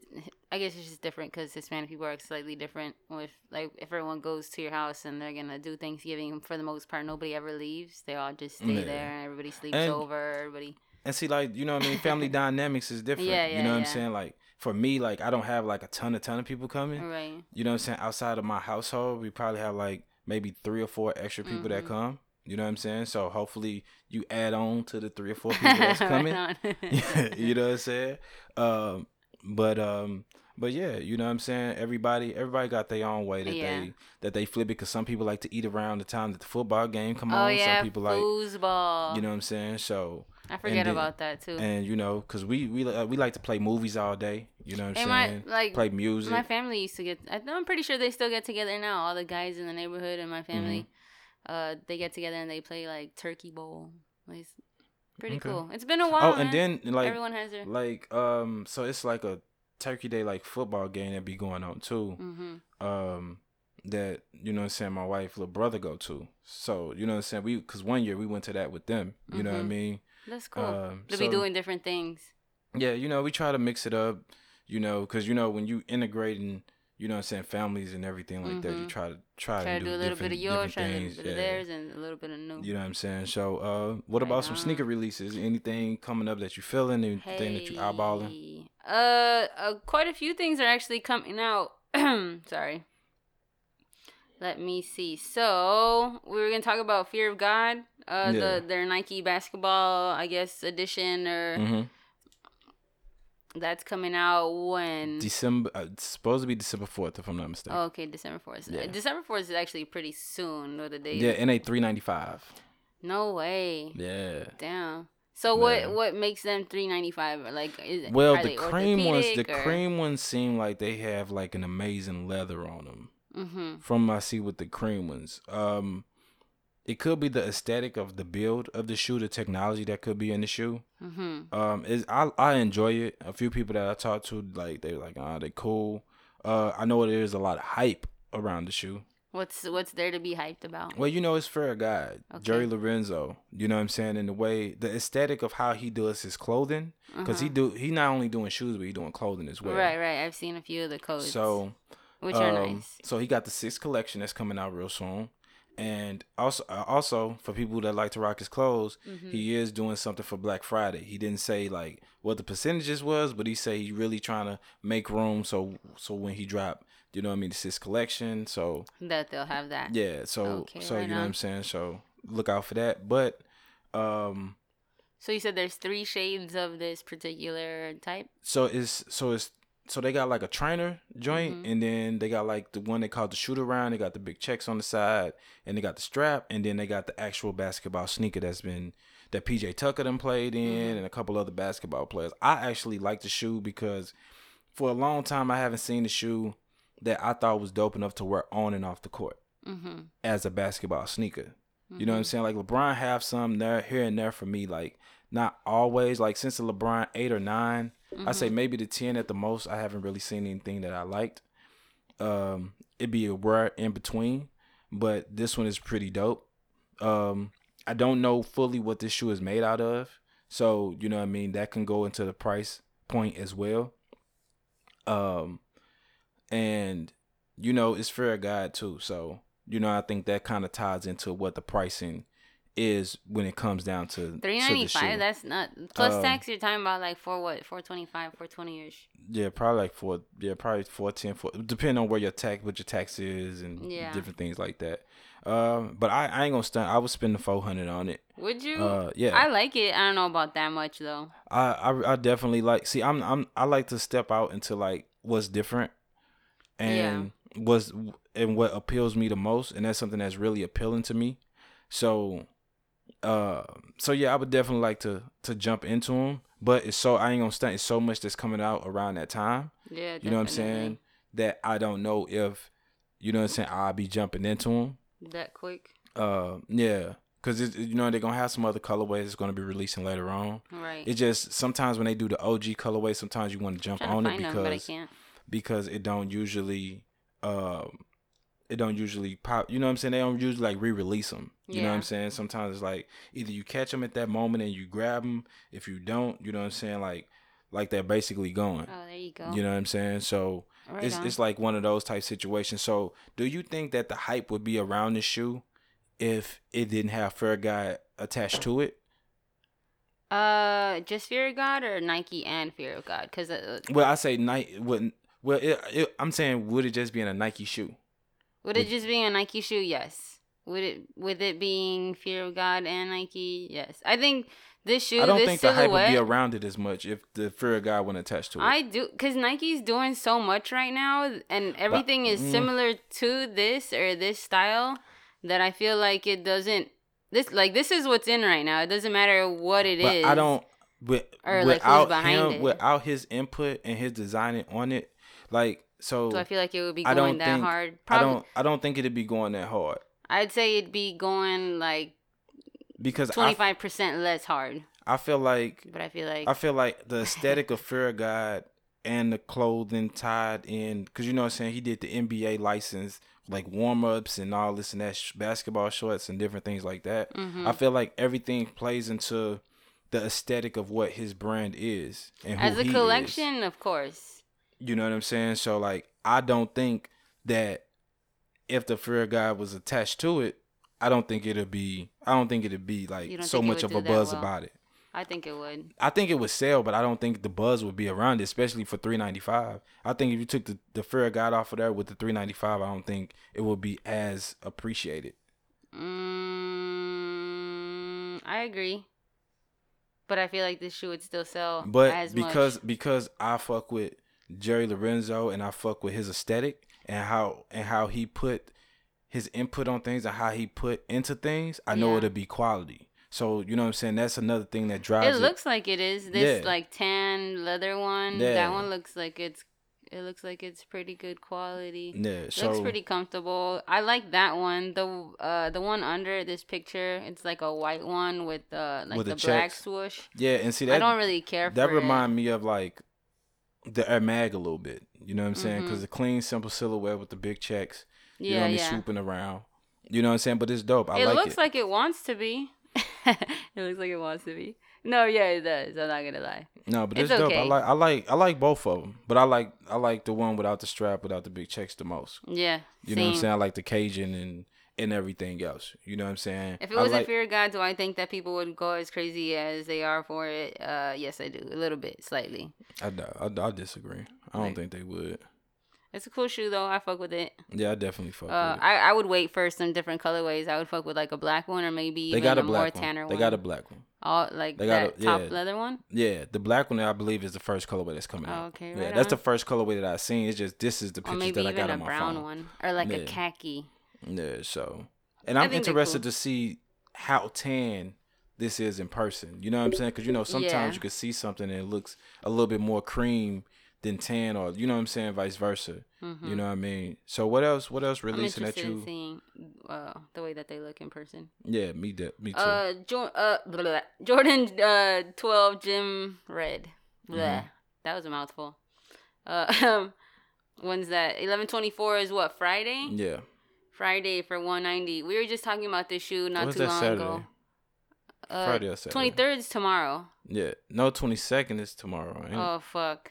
I guess it's just different because Hispanic people are slightly different. With like, if everyone goes to your house and they're gonna do Thanksgiving, for the most part, nobody ever leaves. They all just stay Yeah. there, and everybody sleeps And- over. Everybody. And see, like, you know what I mean? Family *laughs* dynamics is different. Yeah, you yeah, know what I'm saying? Like, for me, like, I don't have like a ton, a ton of people coming. Right. You know what I'm saying? Outside of my household, we probably have like maybe three or four extra people that Mhm. come. You know what I'm saying? So hopefully you add on to the three or four *laughs* people that's coming. *laughs* You know what I'm saying? Um, but um, but yeah, you know what I'm saying. Everybody, everybody got their own way that Yeah. they that they flip it. Cause some people like to eat around the time that the football game come oh on. yeah, some people like, foosball. you know what I'm saying. So I forget then- about that too. and you know, cause we we uh, we like to play movies all day. You know what I'm And my saying? like play music. my family used to get. I'm pretty sure they still get together now. All the guys in the neighborhood and my family, Mm-hmm. uh, they get together and they play like turkey bowl. Like, it's pretty Okay. cool. It's been a while. oh, and man. then like everyone has their. like um, so it's like a Turkey Day like football game that be going on too. hmm um that you know what I'm saying my wife little brother go to. So, you know what I'm saying? We cuz one year we went to that with them, you know what I Mhm. mean? That's cool. Um They'll so, be doing different things. Yeah, you know, we try to mix it up, you know, cuz you know when you integrating, you know what I'm saying, families and everything like that, you Mhm. try to try, Try to to do, do a little bit of yours, try to do a little bit of theirs, and a little bit of new. You know what I'm saying? So, uh what about Right some sneaker releases? Anything coming up that you feeling, anything that you eyeballing? Hey. Uh, uh, quite a few things are actually coming out. *clears throat* Sorry. Let me see. So we were gonna talk about Fear of God. Uh, Yeah. the their Nike basketball, I guess, edition or Mhm. that's coming out when. December uh, it's supposed to be December 4th if I'm not mistaken. Oh, okay, December fourth. Yeah. December fourth is actually pretty soon. Or the day. yeah, NA 395. No way. Yeah. Damn. So Yeah. what what makes them three ninety five? Like is it- Well, the cream ones, the or- cream ones seem like they have like an amazing leather on them. Mhm. From what I see with the cream ones, um, it could be the aesthetic of the build of the shoe, the technology that could be in the shoe. Mhm. Um, is I I enjoy it. A few people that I talked to, like they're like, ah, they cool. Uh, I know there's a lot of hype around the shoe. What's what's there to be hyped about? Well, you know, it's for a guy, Okay. Jerry Lorenzo. You know what I'm saying? In the way, the aesthetic of how he does his clothing, because he do he not only doing shoes, but he doing clothing as well. Uh-huh. Right, right. I've seen a few of the codes. So which are um, nice. So he got the sixth collection that's coming out real soon, and also uh, also for people that like to rock his clothes, Mhm. he is doing something for Black Friday. He didn't say like what the percentages was, but he say he really trying to make room so so when he drop, you know what I mean, the sixth collection. So that they'll have that. yeah, so Okay, so right you know what. I'm saying. So look out for that. But um, So you said there's three shades of this particular type. so it's so it's so they got like a trainer joint Mhm. and then they got like the one they called the shoot around they got the big checks on the side and they got the strap and then they got the actual basketball sneaker that's been that pj tucker done played in Mhm. and a couple other basketball players i actually like the shoe because for a long time i haven't seen a shoe that i thought was dope enough to wear on and off the court Mm-hmm. as a basketball sneaker you know what I'm saying? Like LeBron have some there here and there for me. Like not always. Like since the LeBron eight or 9 I Mm-hmm. say maybe the ten at the most. I haven't really seen anything that I liked. Um, it'd be a rare in between, but this one is pretty dope. Um, I don't know fully what this shoe is made out of, so you know what I mean. That can go into the price point as well. Um, and you know it's Fear God too, so you know I think that kind of ties into what the pricing is when it comes down to Three ninety five. That's not plus Um, tax. You're talking about like for what? Four twenty five. Four twenty ish. Yeah, probably like four. Yeah, probably four ten. Four, depending on where your tax, what your tax is, and Yeah. different things like that. Um, but I, I ain't gonna stunt. I would spend the four hundred on it. Would you? Uh, yeah, I like it. I don't know about that much though. I, I, I definitely like. See, I'm, I'm, I like to step out into like what's different, and what's and what appeals me the most, and that's something that's really appealing to me. So, uh, so yeah, I would definitely like to to jump into them. But it's so I ain't gonna stunt. It's so much that's coming out around that time. Yeah. You know what I'm saying? That I don't know if, you know what I'm saying, I'll be jumping into them. That quick. Uh, yeah. Cause it, you know they're gonna have some other colorways it's gonna be releasing later on. Right. It just sometimes when they do the OG colorway, sometimes you want to jump on it find them, but I because can't. because it don't usually um it don't usually pop. You know what I'm saying? They don't usually like re-release them. You know what I'm saying? Sometimes it's like either you catch them at that moment and you grab them. If you don't, you know what I'm saying? Like like they're basically going. Oh, there you go. You know what I'm saying? So Right it's on. it's like one of those type situations. So do you think that the hype would be around the shoe if it didn't have Fear God attached to it? Uh, just Fear of God or Nike and Fear of God? Because uh, Well, I say Nike. Wouldn't well, it, it, I'm saying would it just be in a Nike shoe? Would it just be a Nike shoe? Yes. Would it with it being Fear of God and Nike? Yes. I think this shoe. I don't this think the hype would be around it as much if the Fear of God attached to it. I do because Nike's doing so much right now, and everything is mm. similar to this or this style that I feel like it doesn't. This like this is what's in right now. It doesn't matter what it is. but I don't. With, Or, like, without behind him, it. without his input and his designing on it, like so, Do I feel like it would be I going that think- hard? I Probably. don't. I don't think it'd be going that hard I'd say it'd be going like because twenty five percent less hard. I feel like But I feel like I feel like the aesthetic of Fear of God and the clothing tied in, because you know what I'm saying, he did the NBA license, like warm ups and all this and that, sh- basketball shorts and different things like that. Mhm. I feel like everything plays into the aesthetic of what his brand is and who as a he is. collection, of course. You know what I'm saying? So like, I don't think that if the Fear of God was attached to it, I don't think it'd be. I don't think it'd be like so much of a buzz well? about it. I think it would. I think it would sell, but I don't think the buzz would be around it, especially for three ninety five. I think if you took the the Fear of God off of there with the three ninety five, I don't think it would be as appreciated. Mm, I agree. But I feel like this shoe would still sell But as because much. because I fuck with Jerry Lorenzo and I fuck with his aesthetic and how and how he put his input on things and how he put into things, I know Yeah. it'll be quality. So you know what I'm saying? That's another thing that drives It it. looks like it is. This Yeah. like tan leather one. Yeah. That one looks like it's it looks like it's pretty good quality. yeah, It so looks pretty comfortable. I like that one. The uh the one under this picture, it's like a white one with uh like With the the black swoosh. yeah, and see that I don't really care for that it. remind me of like the Air Mag a little bit. You know what I'm saying? Mm-hmm. Because the clean, simple silhouette with the big checks. You know Yeah, what I mean? yeah. Swooping around. You know what I'm saying? But it's dope. I it like looks it. like it wants to be. *laughs* it looks like it wants to be. No, yeah, it does. I'm not gonna lie. no, but it's it's, dope. I like I like I like both of them. But I like I like the one without the strap, without the big checks the most. Yeah, You know what I'm saying? I like the Cajun and and everything else. You know what I'm saying? If it was like, a fear of God, do I think that people would go as crazy as they are for it? Uh, yes, I do. A little bit, slightly. I, I, I disagree. I don't Like- think they would. It's a cool shoe though. I fuck with it. Yeah, I definitely fuck Uh, with it. I, I would wait for some different colorways. I would fuck with like a black one or maybe They even got a more black one. tanner They one. got a black one. All like they got that a- top yeah. leather one. Yeah, the black one I believe is the first colorway that's coming Oh, out. okay, yeah, right that's the first colorway that I've seen. It's just this is the pictures that I got a on my brown phone. one or like a khaki. Yeah, so and I'm interested cool. to see how tan this is in person. You know what I'm saying? Because you know sometimes Yeah. you can see something and it looks a little bit more cream than tan, or you know what I'm saying, vice versa. Mhm. You know what I mean? So what else? What else releasing that in you? seeing uh, the way that they look in person. Yeah, me that me too. Uh, jo- uh blah, blah, blah. Jordan uh 12 Gym Red. Blah. Mhm. That was a mouthful. Uh, *laughs* when's that? 11:24 is what Friday? yeah. Friday for 190. We were just talking about this shoe not What's too long Saturday? ago. Uh, Friday or Saturday? 23rd is tomorrow. Yeah. No, 22nd is tomorrow. Ain't? Oh fuck.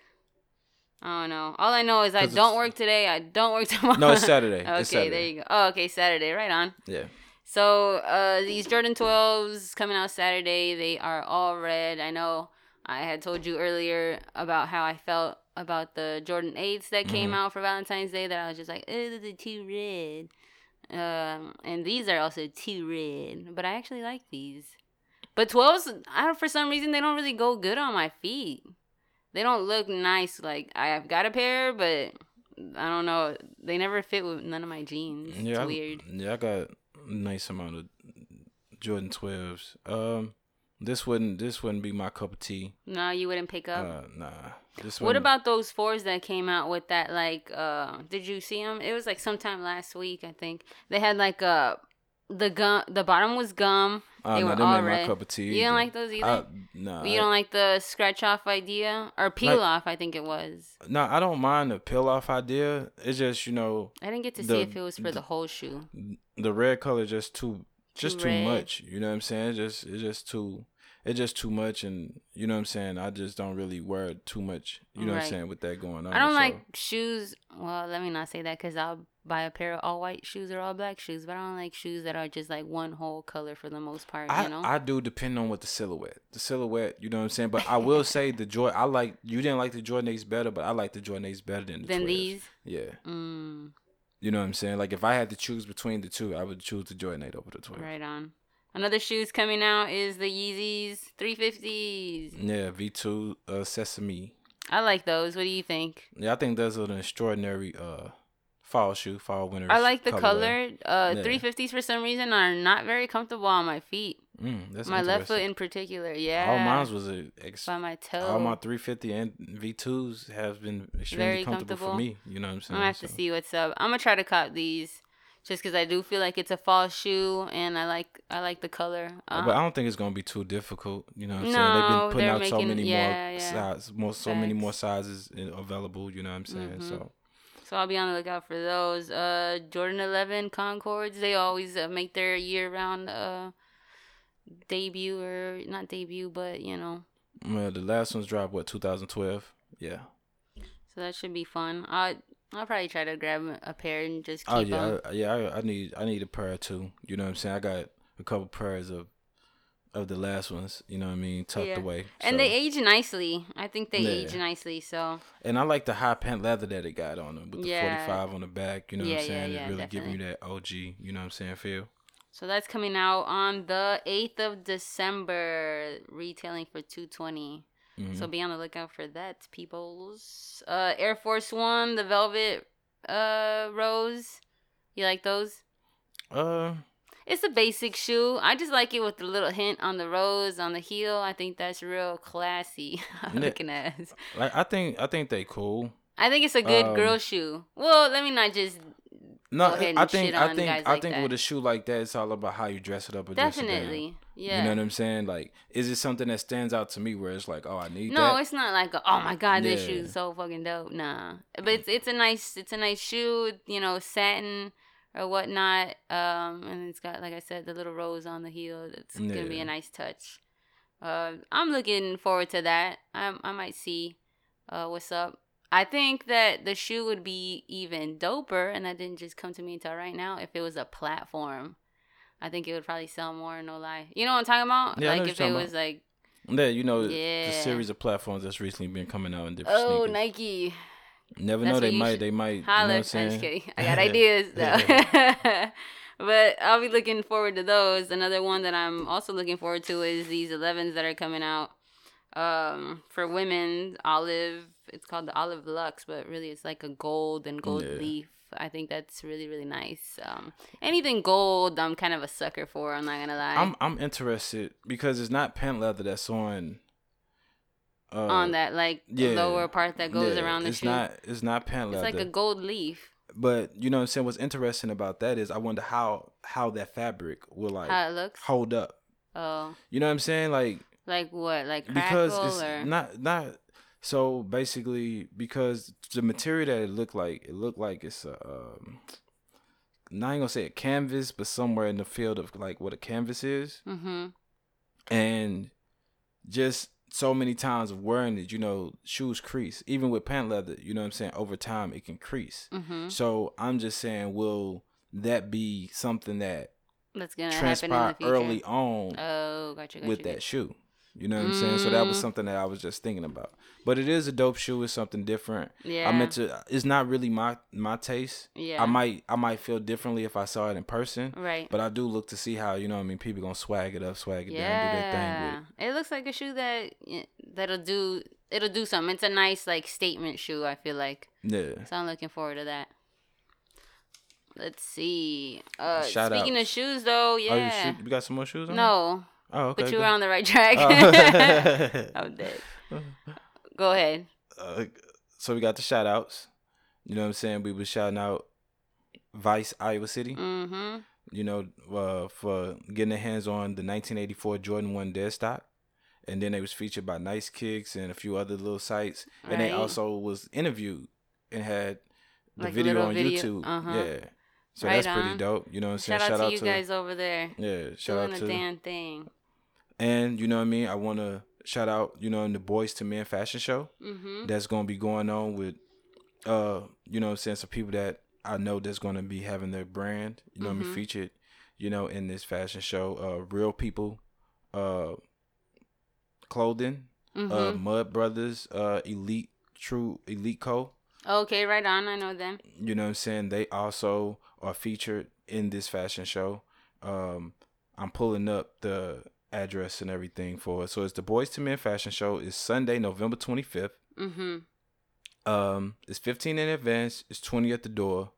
I don't know. All I know is I don't work today. I don't work *laughs* tomorrow. No, it's Saturday. okay, It's Saturday. there you go. Oh, okay, Saturday. Right on. Yeah. So uh, these Jordan 12s coming out Saturday. They are all red. I know I had told you earlier about how I felt about the Jordan 8s that came Mhm. out for Valentine's Day. That I was just like, oh, they're too red. Um, and these are also too red. But I actually like these. But 12s, I don't, for some reason, they don't really go good on my feet. They don't look nice. Like I've got a pair, but I don't know. They never fit with none of my jeans. Yeah. it's I, weird. Yeah, I got a nice amount of Jordan 12s. Um, this wouldn't this wouldn't be my cup of tea. No, you wouldn't pick up. Uh, nah. This What about those fours that came out with that? Like, uh, did you see them? It was like sometime last week, I think. They had like uh the gum. The bottom was gum. Uh, They no, were them all ain't my red. cup of tea. You don't like those either? I, nah, you I- don't like the scratch off idea or peel Like- off? I think it was. No, I don't mind the peel off idea. It's just you know I didn't get to The- see if it was for the the- whole shoe. the red color just too just Too too red. much. You know what I'm saying? It's just it's just too it's just too much, and you know what I'm saying. I just don't really wear it too much. You know what I'm saying with that going on. I don't so- like shoes. Well, let me not say that because I'll buy a pair of all white shoes or all black shoes, but I don't like shoes that are just like one whole color for the most part. I, you know. I do depend on what the silhouette. The silhouette, you know what I'm saying. But I will say the *laughs* joy. I like you didn't like the Jordan 8s better, but I like the Jordan 8s better than the than 12s. these. Yeah, Mm, you know what I'm saying. Like if I had to choose between the two, I would choose the Jordan 8 over the 12. right on. Another shoes coming out is the Yeezys 350s. Yeah, V2 uh, Sesame. I like those. What do you think? Yeah, I think those are an extraordinary uh fall shoe, fall winter. I like the color. Uh, Yeah. 350s for some reason are not very comfortable on my feet. Mm, that's my left foot in particular. Yeah. All mine was a ex- by my toe. all my 350 and V2s have been extremely Very comfortable, for me. You know what I'm saying? I'm gonna have to see what's up. I'm gonna try to cop these, just because I do feel like it's a fall shoe, and I like I like the color. Uh, but I don't think it's gonna be too difficult. You know what I'm saying? No, They've been putting out so many yeah, more yeah. sizes, more so many more sizes available. You know what I'm saying? Mhm. So so I'll be on the lookout for those. Uh, Jordan 11 Concords. They always uh, make their year-round uh debut or not debut, but you know. well, the last one's dropped what 2012. Yeah. So that should be fun. I I'll probably try to grab a pair and just oh, keep Oh them. yeah, I, yeah. I, I need I need a pair too. You know what I'm saying? I got a couple pairs of of the last ones. You know what I mean? Tucked Yeah. away. And they age nicely. I think they Yeah. age nicely. So And I like the high pant leather that it got on them with the Yeah. 45 on the back. You know what I'm saying? it's really giving you that OG. You know what I'm saying? Feel. So that's coming out on the 8th of December, retailing for 220. Mhm. So be on the lookout for that, peoples. Uh Air Force 1, the Velvet uh Rose. You like those? uh, It's a basic shoe. I just like it with the little hint on the rose on the heel. I think that's real classy. *laughs* Looking at. like I think I think they cool. I think it's a good Um, girl shoe. Well, let me not just No, I think I think I like think that. with a shoe like that, it's all about how you dress it up. Or dress it down. definitely. Yeah. You know what I'm saying? Like, is it something that stands out to me where it's like, oh, I need No, that? it's not like a, oh my god, this Yeah. shoe's so fucking dope. Nah, but it's it's a nice it's a nice shoe. You know, satin or whatnot. Um, and it's got like I said, the little rose on the heel. It's gonna be a nice touch. Uh, I'm looking forward to that. I I might see, uh, what's up. I think that the shoe would be even doper, and that didn't just come to me until right now. If it was a platform, I think it would probably sell more. No lie, you know what I'm talking about? Yeah, I know like if you're it was like, Yeah, you know, yeah. the series of platforms that's recently been coming out in different oh sneakers. Nike, Never That's know, they might, should they might. You know I'm saying? just kidding. I got *laughs* ideas though. *laughs* but I'll be looking forward to those. Another one that I'm also looking forward to is these 11s that are coming out um for women olive it's called the olive lux but really it's like a gold and gold Yeah. leaf i think that's really really nice um anything gold i'm kind of a sucker for i'm not gonna lie I'm I'm interested because it's not pant leather that's on. Uh, on that like yeah, lower part that goes yeah, around the it's shoe not it's not pant leather it's like a gold leaf but you know what I'm saying. What's interesting about that is I wonder how how that fabric will like how it looks hold up. oh You know what I'm saying? Like like what like because it's or not not so basically because the material that it looked like it looked like it's a um, not even gonna say a canvas but somewhere in the field of like what a canvas is. Mm-hmm. And just so many times of wearing it you know shoes crease. Even with pant leather you know what i'm saying? Over time it can crease. Mm-hmm. So i'm just saying will that be something that that's gonna happen in transpire the future early on oh gotcha, gotcha with gotcha. that shoe. You know what I'm saying? So that was Mm. something that I was just thinking about. But it is a dope shoe. It's something different. yeah I meant to. It's not really my my taste. yeah I might I might feel differently if I saw it in person. right But I do look to see how you know. what I mean, people gonna swag it up, swag it down, do their thing Yeah, with. it looks like a shoe that that'll do. It'll do something. It's a nice like statement shoe. I feel like. Yeah. so. I'm looking forward to that. Let's see. Uh, Shout speaking outs. of shoes, though, Oh, you, yeah. shoot, you got some more shoes on? no, Oh, okay. but you were on the right track. Oh. *laughs* I'm dead. *laughs* Go ahead. uh, so we got the shout outs. You know what I'm saying? We was shouting out Vice Iowa City. Mm-hmm. you know, uh, for getting their hands on the 1984 Jordan 1 dead stock. And then they was featured by Nice Kicks and a few other little sites. And they also was interviewed and had the Like video on video- YouTube. uh-huh. Yeah. So Right that's pretty dope. You know what I'm saying? Shout, out to you guys over there Yeah, shout doing out to the damn thing. And you know what I mean. I want to shout out, you know, in the Boys to Men fashion show Mm-hmm. that's going to be going on with, uh, you know, saying some people that I know that's going to be having their brand, you know, what I mean, Mhm. featured, you know, in this fashion show. Uh, real people, uh, clothing, Mm-hmm. uh, Mud Brothers, uh, Elite True Elite Co. okay, right on. I know them. You know what I'm saying? They also are featured in this fashion show. Um, I'm pulling up the address and everything for it. So it's the Boys to Men fashion show. It's Sunday, November 25th. Mm-hmm. Um, it's 15 in advance. It's 20 at the door.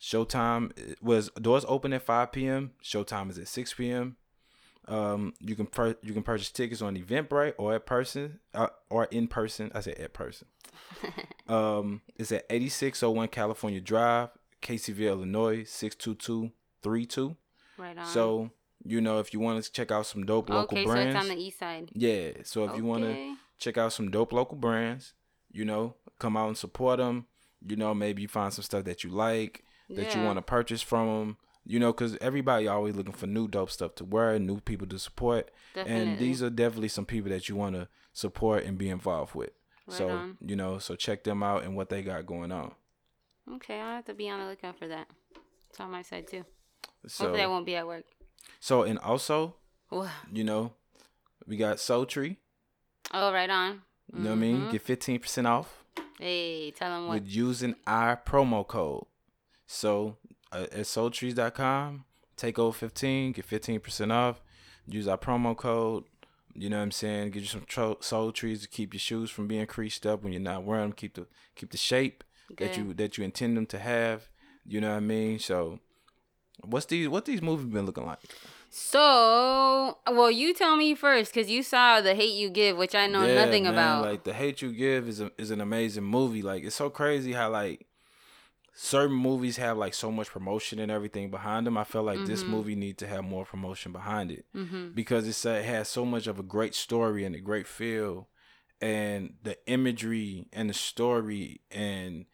Showtime was doors open at 5 p.m. Showtime is at 6 p.m. Um, you can pur- you can purchase tickets on Eventbrite or at person uh, or in person. I said at person. *laughs* Um, it's at 8601 California Drive, Caseyville, Illinois 62232. Right on. So you know if you want to check out some dope local okay, brands, so it's on the east side. yeah. So if you want to check out some dope local brands, you know, come out and support them. You know, maybe you find some stuff that you like that you want to purchase from them. You know, because everybody always looking for new dope stuff to wear, new people to support, Definitely. and these are definitely some people that you want to support and be involved with. Right so on. you know, so check them out and what they got going on. Okay, I'll have to be on the lookout for that. It's on my side too. So Hopefully, I won't be at work. So and also, you know, we got Soul Tree. Oh, right on. You know what I mean? Mhm. Get fifteen percent off. Hey, tell them what. with using our promo code. So uh, at soultrees.com, take over 15, get 15% off. Use our promo code. You know what I'm saying? Get you some tro- soul trees to keep your shoes from being creased up when you're not wearing them. Keep the keep the shape that you that you intend them to have. You know what I mean? So what's these what these movies been looking like? So, well, you tell me first, cause you saw the hate you give, which I know Yeah, nothing man, about. Like the hate you give is a, is an amazing movie. Like it's so crazy how like certain movies have like so much promotion and everything behind them. I feel like this Mhm. movie needs to have more promotion behind it mm-hmm. because it's, uh, it has so much of a great story and a great feel, and the imagery and the story and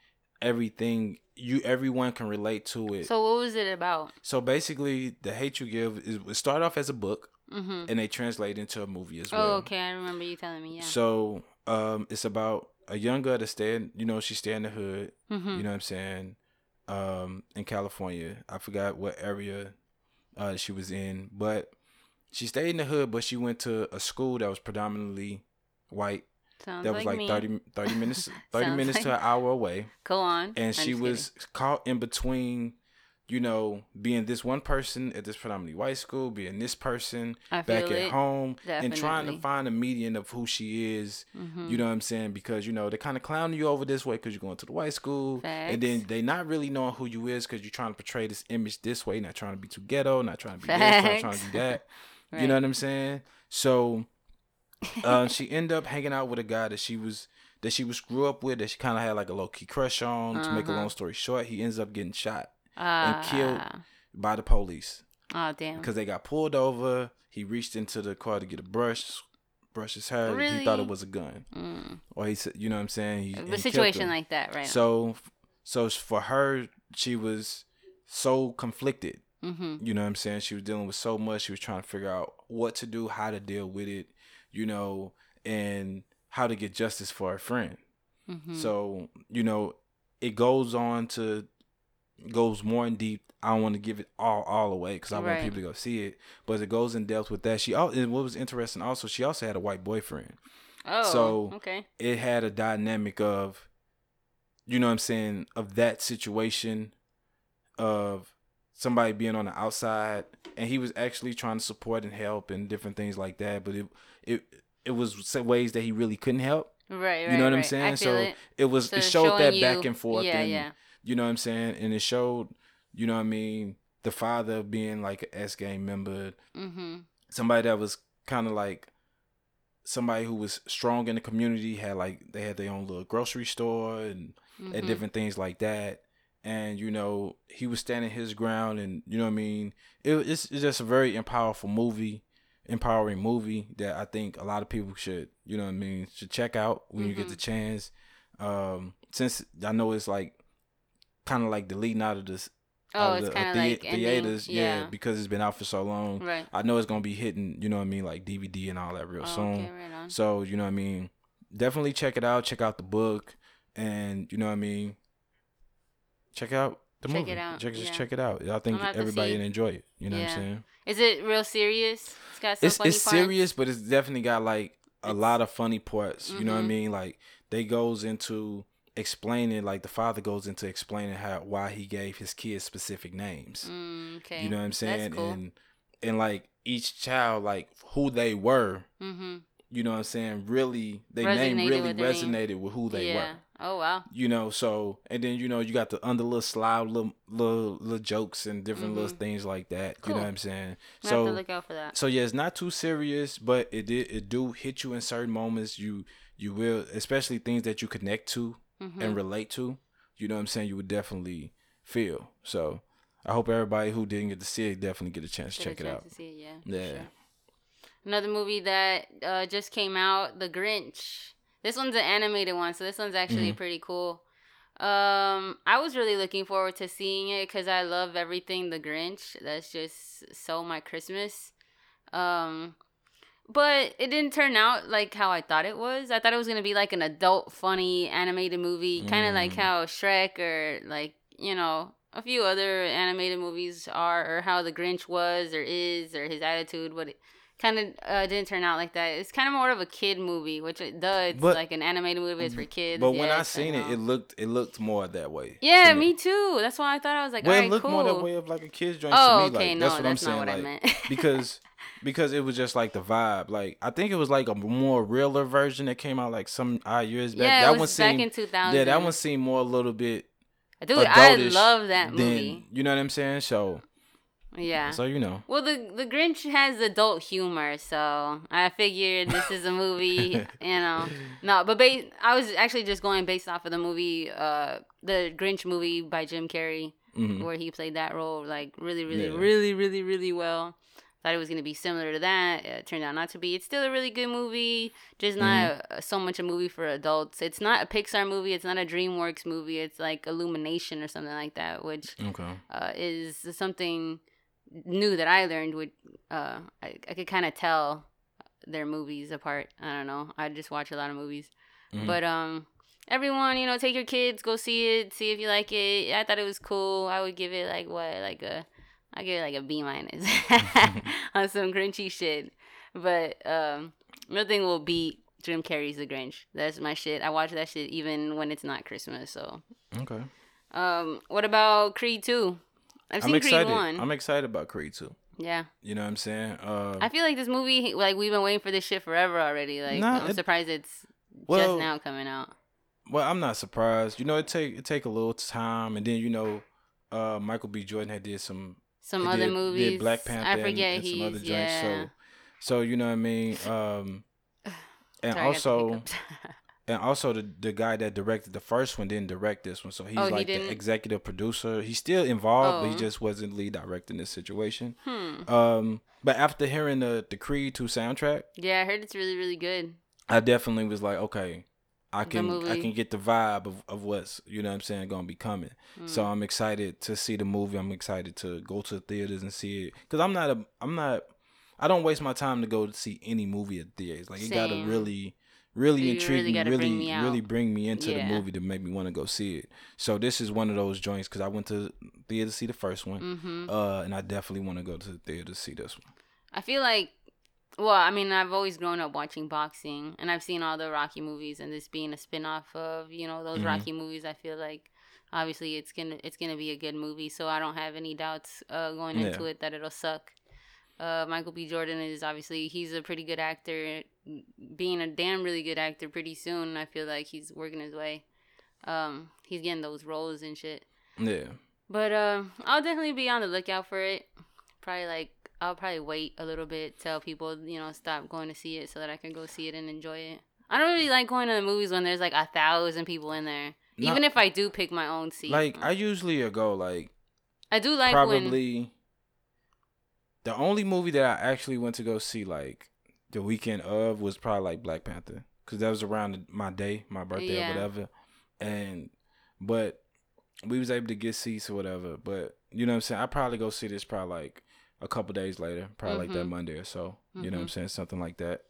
everything you everyone can relate to it. So, what was it about? So basically, the hate you give is it started off as a book Mm-hmm. and they translate into a movie as well. Oh, okay. I remember you telling me. Yeah. So um, it's about a young girl that stay in, you know, she stay in the hood. mm-hmm. You know what I'm saying? Um, in California, I forgot what area uh, she was in, but she stayed in the hood. But she went to a school that was predominantly white. Sounds that was like me. 30, 30 minutes, *laughs* thirty Sounds minutes to an hour away, Go on. And she was kidding. caught in between. You know, being this one person at this predominantly white school, being this person back at home, and trying to find a median of who she is Mhm. you know what I'm saying? Because you know they kind of clowning you over this way because you're going to the white school, and then they not really knowing who you is because you're trying to portray this image this way, not trying to be too ghetto, not trying to be this, not trying to Facts. be that. *laughs* You know what I'm saying? So, uh, she ended up hanging out with a guy that she was that she was grew up with that she kind of had like a low key crush on. To make a Uh-huh. long story short, he ends up getting shot and killed Ah. by the police Oh damn. because they got pulled over. He reached into the car to get a brush, brush his hair. He thought it was a gun, Mm. or he said, you know what I'm saying? He, A situation like that, right? So, so for her, she was so conflicted. mm-hmm. You know what I'm saying? She was dealing with so much. She was trying to figure out what to do, how to deal with it, you know, and how to get justice for her friend. Mm-hmm. So, you know, it goes on to goes more in deep. I don't want to give it all all away because I want people to go see it. But it goes in depth with that. She al- and what was interesting also, she also had a white boyfriend. oh, so- okay. It had a dynamic of, you know, what I'm saying, of that situation, of somebody being on the outside, and he was actually trying to support and help and different things like that. But it it it was ways that he really couldn't help. Right, right. You know what I'm saying? So it. It was So it showed that you- back and forth. Yeah, and, yeah. You know what I'm saying? And it showed, you know what I mean, the father being like an S game member, Mm-hmm. somebody that was kind of like somebody who was strong in the community, had like they had their own little grocery store and mm-hmm. and different things like that. and you know he was standing his ground, and you know what I mean. It, it's, it's just a very powerful movie, empowering movie that I think a lot of people should you know what I mean should check out when mm-hmm. you get the mm-hmm. chance. Um, since I know it's like kind of like deleting out of this Oh, it's kind of the, like theaters, yeah. yeah. because it's been out for so long. Right. I know it's gonna be hitting, you know what I mean, like DVD and all that real oh, soon. Okay, right so you know what I mean. Definitely check it out. Check out the book, and you know what I mean. Check out the check movie. It out. Check, yeah. Just check it out. I think everybody enjoy it. You know yeah. what I'm saying? Is it real serious? It's got some it's, funny it's parts? serious, but it's definitely got like a it's, lot of funny parts. Mm-hmm. You know what I mm-hmm. mean? Like they goes into explaining like the father goes into explaining how why he gave his kids specific names. Mm, okay. You know what I'm saying? Cool. And and like each child like who they were. Mm-hmm. You know what I'm saying? Really, they resonated name really with resonated name. with who they yeah. were. Oh wow. You know, so and then you know you got the under little slide little little, little jokes and different mm-hmm. little things like that. Cool. You know what I'm saying? So look out for that. So yeah, it's not too serious, but it did it do hit you in certain moments. You you will especially things that you connect to mm-hmm. and relate to, you know what I'm saying, you would definitely feel. So I hope everybody who didn't get to see it definitely get a chance to check it out. To see it, yeah. Yeah. Sure. Another movie that uh, just came out, The Grinch. This one's an animated one, so this one's actually mm-hmm. pretty cool. Um, I was really looking forward to seeing it because I love everything The Grinch. That's just so my Christmas. Um, but it didn't turn out like how I thought it was. I thought it was gonna be like an adult, funny animated movie, kind of mm. like how Shrek or like you know a few other animated movies are, or how the Grinch was or is, or his attitude. But it kind of uh, didn't turn out like that. It's kind of more of a kid movie, which it does. But, like an animated movie, it's for kids. But when I seen it, it looked it looked more that way. Yeah, to me. me. too. That's why I thought I was like, well, it looked cool. more that way of like a kid's joint oh, to me. Okay, like, no, that's what that's I'm saying. What like, I meant. *laughs* because because it was just like the vibe. Like I think it was like a more realer version that came out like some odd years back. Yeah, that it was one back seemed, in 2000. Yeah, that one seemed more a little bit. Dude, I love that movie. Than, you know what I'm saying? So. Yeah. So you know. Well, the the Grinch has adult humor, so I figured this is a movie. *laughs* you know, no, but ba- I was actually just going based off of the movie, uh, the Grinch movie by Jim Carrey, mm-hmm. where he played that role like really, really, yeah. really, really, really well. Thought it was going to be similar to that. It turned out not to be. It's still a really good movie, just not mm-hmm. a, so much a movie for adults. It's not a Pixar movie. It's not a DreamWorks movie. It's like Illumination or something like that, which okay. uh, is something new that I learned. Would uh, I, I could kind of tell their movies apart. I don't know. I just watch a lot of movies, mm-hmm. but um, everyone, you know, take your kids, go see it, see if you like it. I thought it was cool. I would give it like what, like a I give it like a B minus *laughs* on some Grinchy shit. But um, nothing will beat Jim Carrey's The Grinch. That's my shit. I watch that shit even when it's not Christmas. So okay. Um, what about Creed two? I've seen I'm excited. Creed one. I'm excited about Creed two. Yeah. You know what I'm saying? Uh, I feel like this movie, like we've been waiting for this shit forever already. Like nah, I'm it, surprised it's well, just now coming out. Well, I'm not surprised. You know, it take it take a little time, and then you know, uh, Michael B. Jordan had did some some other did, movies. Did Black Panther I forget and, and some other joints. Yeah. So, so you know what I mean. Um, *sighs* and Sorry, also, *laughs* and also the the guy that directed the first one didn't direct this one, so he's oh, like he the executive producer. He's still involved, oh. but he oh. just wasn't lead directing this situation. Hmm. Um, but after hearing the the Creed two soundtrack, yeah, I heard it's really really good. I definitely was like, okay, I can I can get the vibe of, of what's you know what I'm saying gonna be coming. Mm. So I'm excited to see the movie. I'm excited to go to the theaters and see it because I'm not a I'm not I don't waste my time to go to see any movie at theaters. Like Same. it gotta really really intrigue me, really really bring me, really bring me into yeah. the movie to make me want to go see it. So this is one of those joints because I went to theater to see the first one, mm-hmm. uh, and I definitely want to go to the theater to see this one. I feel like well, I mean, I've always grown up watching boxing, and I've seen all the Rocky movies, and this being a spin-off of you know those mm-hmm. Rocky movies, I feel like obviously it's gonna it's gonna be a good movie. So I don't have any doubts uh, going yeah. into it that it'll suck. Uh, Michael B. Jordan is obviously he's a pretty good actor, being a damn really good actor. Pretty soon, I feel like he's working his way. Um, he's getting those roles and shit. Yeah. But uh, I'll definitely be on the lookout for it. Probably like I'll probably wait a little bit, tell people, you know, stop going to see it so that I can go see it and enjoy it. I don't really like going to the movies when there's like a thousand people in there. Even if I do pick my own seat, like I usually go like I do like when probably the only movie that I actually went to go see like the weekend of was probably like Black Panther because that was around my day, my birthday Yeah. or whatever, and but we was able to get seats or whatever. But you know what I'm saying? I probably go see this probably like a couple days later, probably like that Mhm. Monday or so. You know what I'm Mhm. saying? Something like that.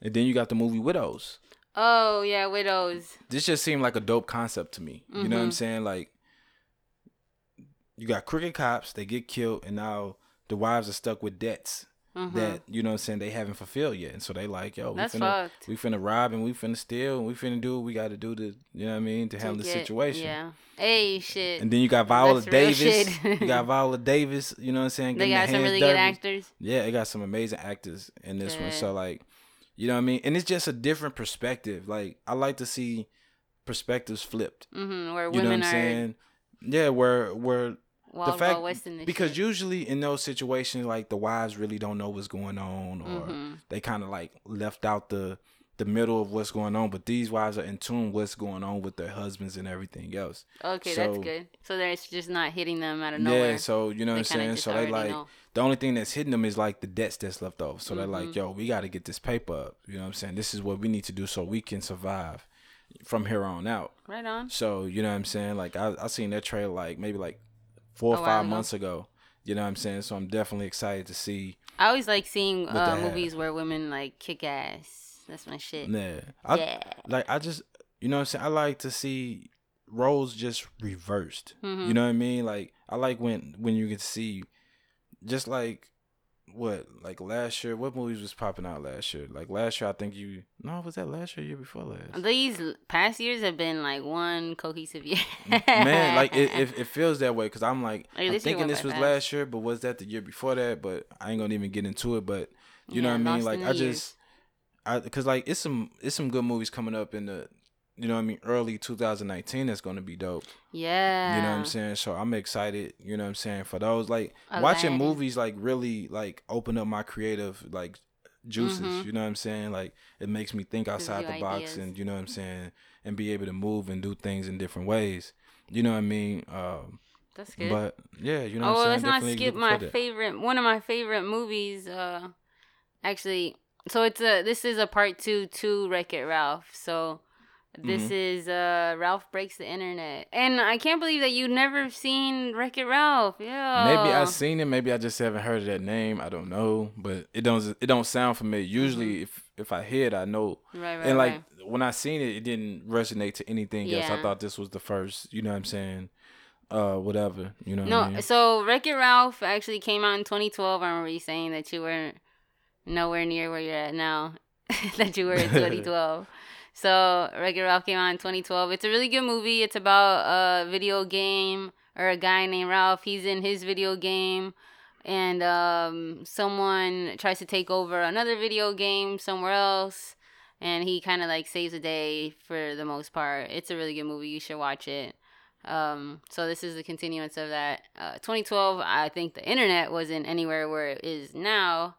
And then you got the movie Widows. oh yeah, widows. This just seemed like a dope concept to me. You know what I'm Mhm. saying? Like you got crooked cops, they get killed, and now the wives are stuck with debts Mhm. that you know what I'm saying they haven't fulfilled yet. And so they like, yo, we That's finna fucked. we finna rob and we finna steal and we finna do what we gotta do to you know what I mean, to, To handle the situation. Yeah. Hey, shit. And then you got Viola That's Davis. you got *laughs* Viola Davis, you know what I'm saying? they got some really good actors. Yeah, it got some amazing actors in this one. So like, you know what I mean? And it's just a different perspective. Like I like to see perspectives flipped. hmm where You know what women I'm are saying? Yeah, where where wild, fact- because shit. usually in those situations like the wives really don't know what's going on or Mhm. they kind of like left out the the middle of what's going on but these wives are in tune what's going on with their husbands and everything else Okay, that's good. So they're just not hitting them out of nowhere. yeah so you know what i'm saying so they like know. the only thing that's hitting them is like the debts that's left over so they're like Mhm. yo we got to get this paper up you know what i'm saying this is what we need to do so we can survive from here on out Right on. So you know what I'm saying? Like I I seen that trailer like maybe like four or five ago. months ago. You know what I'm saying? So I'm definitely excited to see. I always like seeing uh, movies where women like kick ass. That's my shit. Yeah, I, yeah. like I just you know what I'm saying. I like to see roles just reversed. Mhm. You know what I mean? Like I like when when you can see just like what like last year. What movies was popping out last year? Like last year, I think you no was that last year, year before last. These past years have been like one cohesive year. Man, like it, it, *laughs* it feels that way because I'm like Like, I'm thinking this was fast. last year, but was that the year before that? But I ain't gonna even get into it. But you know what I mean? Like I just, I because like it's some it's some good movies coming up in the, you know what I mean, early 2019. That's gonna be dope. yeah. You know what I'm saying? So I'm excited. You know what I'm saying for those like watching movies like really like open up my creative like juices. Mhm. You know what I'm saying? Like it makes me think outside the box ideas. and you know what I'm saying and be able to move and do things in different ways. You know what I mean? Um, That's good. but yeah, you know oh what well, I'm let's not Definitely skip my to favorite. One of my favorite movies. Uh, actually, so it's a this is a part two to Wreck It Ralph. So this Mm-hmm. is uh Ralph breaks the internet, and I can't believe that you never seen Wreck It Ralph. Yeah. Maybe I've seen it. Maybe I just haven't heard of that name. I don't know, but it don't it don't sound familiar. Usually, if if I hear it, I know. Right, right, and like right. when I seen it, it didn't resonate to anything else. I thought this was the first. You know what I'm saying? Uh, whatever. You know. No, I mean? so Wreck It Ralph actually came out in 2012. I remember you saying that you weren't nowhere near where you're at now, *laughs* that you were in *laughs* 2012. So Wreck It Ralph came out in 2012. It's a really good movie. It's about a video game or a guy named Ralph. He's in his video game. And um, someone tries to take over another video game somewhere else, and he kind of like saves the day for the most part. It's a really good movie. You should watch it. Um, so this is the continuance of that. Uh, 2012, I think the internet wasn't anywhere where it is now.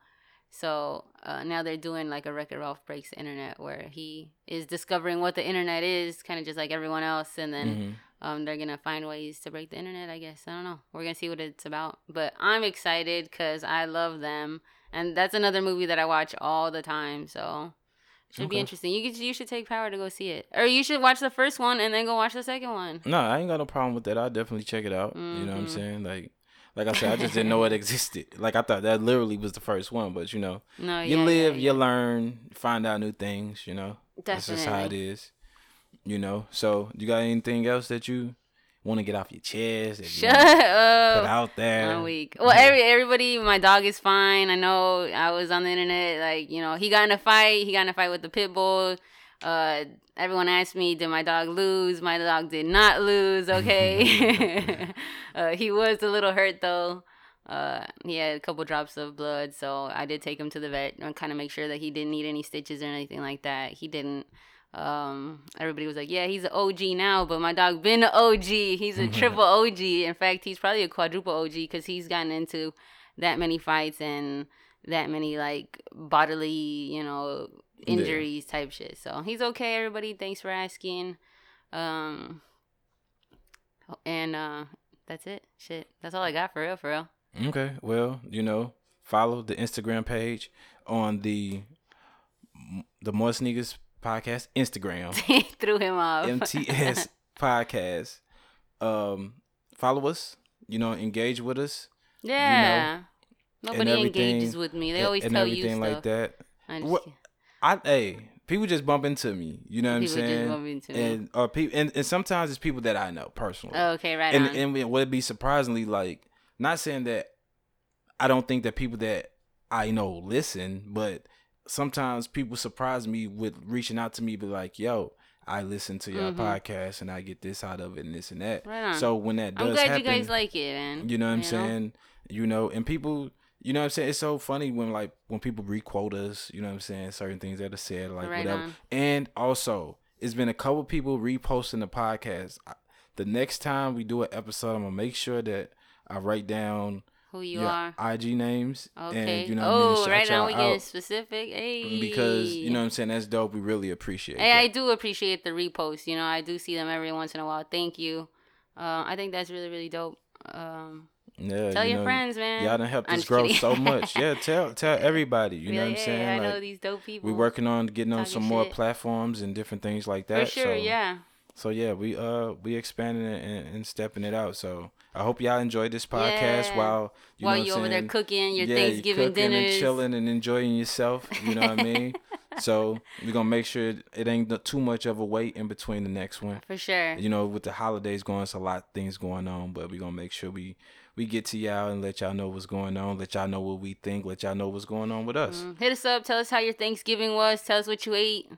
So uh, now they're doing like a Wreck-It Ralph breaks the internet, where he is discovering what the internet is, kind of just like everyone else, and then Mhm. um, they're gonna find ways to break the internet. I guess I don't know. We're gonna see what it's about, but I'm excited because I love them, and that's another movie that I watch all the time. So it should be interesting. You could, you should take Power to go see it, or you should watch the first one and then go watch the second one. No, I ain't got no problem with that. I'll definitely check it out. You know what I'm Mhm. saying? Like, like I said, I just didn't know it existed. Like I thought that literally was the first one, but you know, No, you yeah, live, yeah, you learn, find out new things. You know, that's just how it Definitely. is. You know. So, you got anything else that you want to get off your chest? Shut wanna Put out there. I'm weak. Well, every everybody, my dog is fine. I know. I was on the internet, like you know, he got in a fight. He got in a fight with the pit bull. Uh, everyone asked me, did my dog lose? My dog did not lose. Okay. *laughs* *laughs* uh, he was a little hurt though. Uh, he had a couple drops of blood, so I did take him to the vet and kind of make sure that he didn't need any stitches or anything like that. He didn't. Um, everybody was like, "Yeah, he's an OG now," but my dog been an OG. He's a *laughs* triple OG. In fact, he's probably a quadruple OG because he's gotten into that many fights and that many like bodily, you know, Yeah. injuries type shit. So he's okay. Everybody, thanks for asking. Um, And uh, that's it. Shit, that's all I got for real, for real. Okay, well, you know, follow the Instagram page on the the More Sneakers Podcast Instagram. *laughs* Threw him off. MTS *laughs* Podcast. Um, follow us. You know, engage with us. Yeah. and Nobody engages with me. They always and tell you everything stuff. like that. What- I hey, people just bump into me. You know what People I'm just saying? bump into me. and or people, and, and sometimes it's people that I know personally. okay, right and on. and it would be surprisingly like not saying that I don't think that people that I know listen, but sometimes people surprise me with reaching out to me, be like, "Yo, I listen to your Mhm. podcast and I get this out of it and this and that." Right on. So when that does I'm glad happen, you guys like it, man. you know what I'm know? saying? You know, and people, you know what I'm saying? It's so funny when like when people requote us, you know what I'm saying? Certain things that are said, like Right whatever. on. And also, it's been a couple people reposting the podcast. The next time we do an episode, I'm gonna make sure that I write down Who you are. IG names. Okay. And, you know what I mean? oh, right now we getting specific. Hey. because you know what I'm saying. That's dope. We really appreciate. Hey, I do appreciate the reposts. You know, I do see them every once in a while. Thank you. Uh, I think that's really, really dope. Um, Yeah, tell you your know, friends, man. Y'all done helped us grow so much. *laughs* Yeah, tell tell everybody. You know like, what I'm saying? I know Like, these dope people. we working on getting on some more shit. platforms and different things like that. For sure, so, yeah. So yeah, we uh we expanding it and, and stepping it out. So I hope y'all enjoyed this podcast Yeah. while you While know you over there cooking your yeah, Thanksgiving cooking dinners. and chilling and enjoying yourself. You know what I mean? *laughs* So we're gonna make sure it ain't too much of a wait in between the next one. For sure. You know, with the holidays going, it's a lot of things going on, but we're gonna make sure we we get to y'all and let y'all know what's going on, let y'all know what we think, let y'all know what's going on with us. Mm, Hit us up. Tell us how your Thanksgiving was. Tell us what you ate.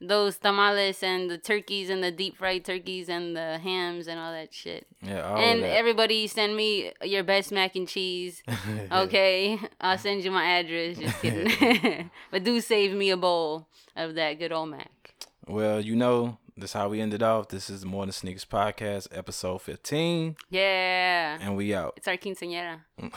Those tamales and the turkeys and the deep fried turkeys and the hams and all that shit. Yeah, and everybody send me your best mac and cheese. *laughs* Okay, I'll send you my address. Just kidding. *laughs* *laughs* but do save me a bowl of that good old mac. Well, you know, that's how we ended off. This is the Morning Sneakers podcast, episode 15, Yeah. and we out. It's our quinceañera. *laughs*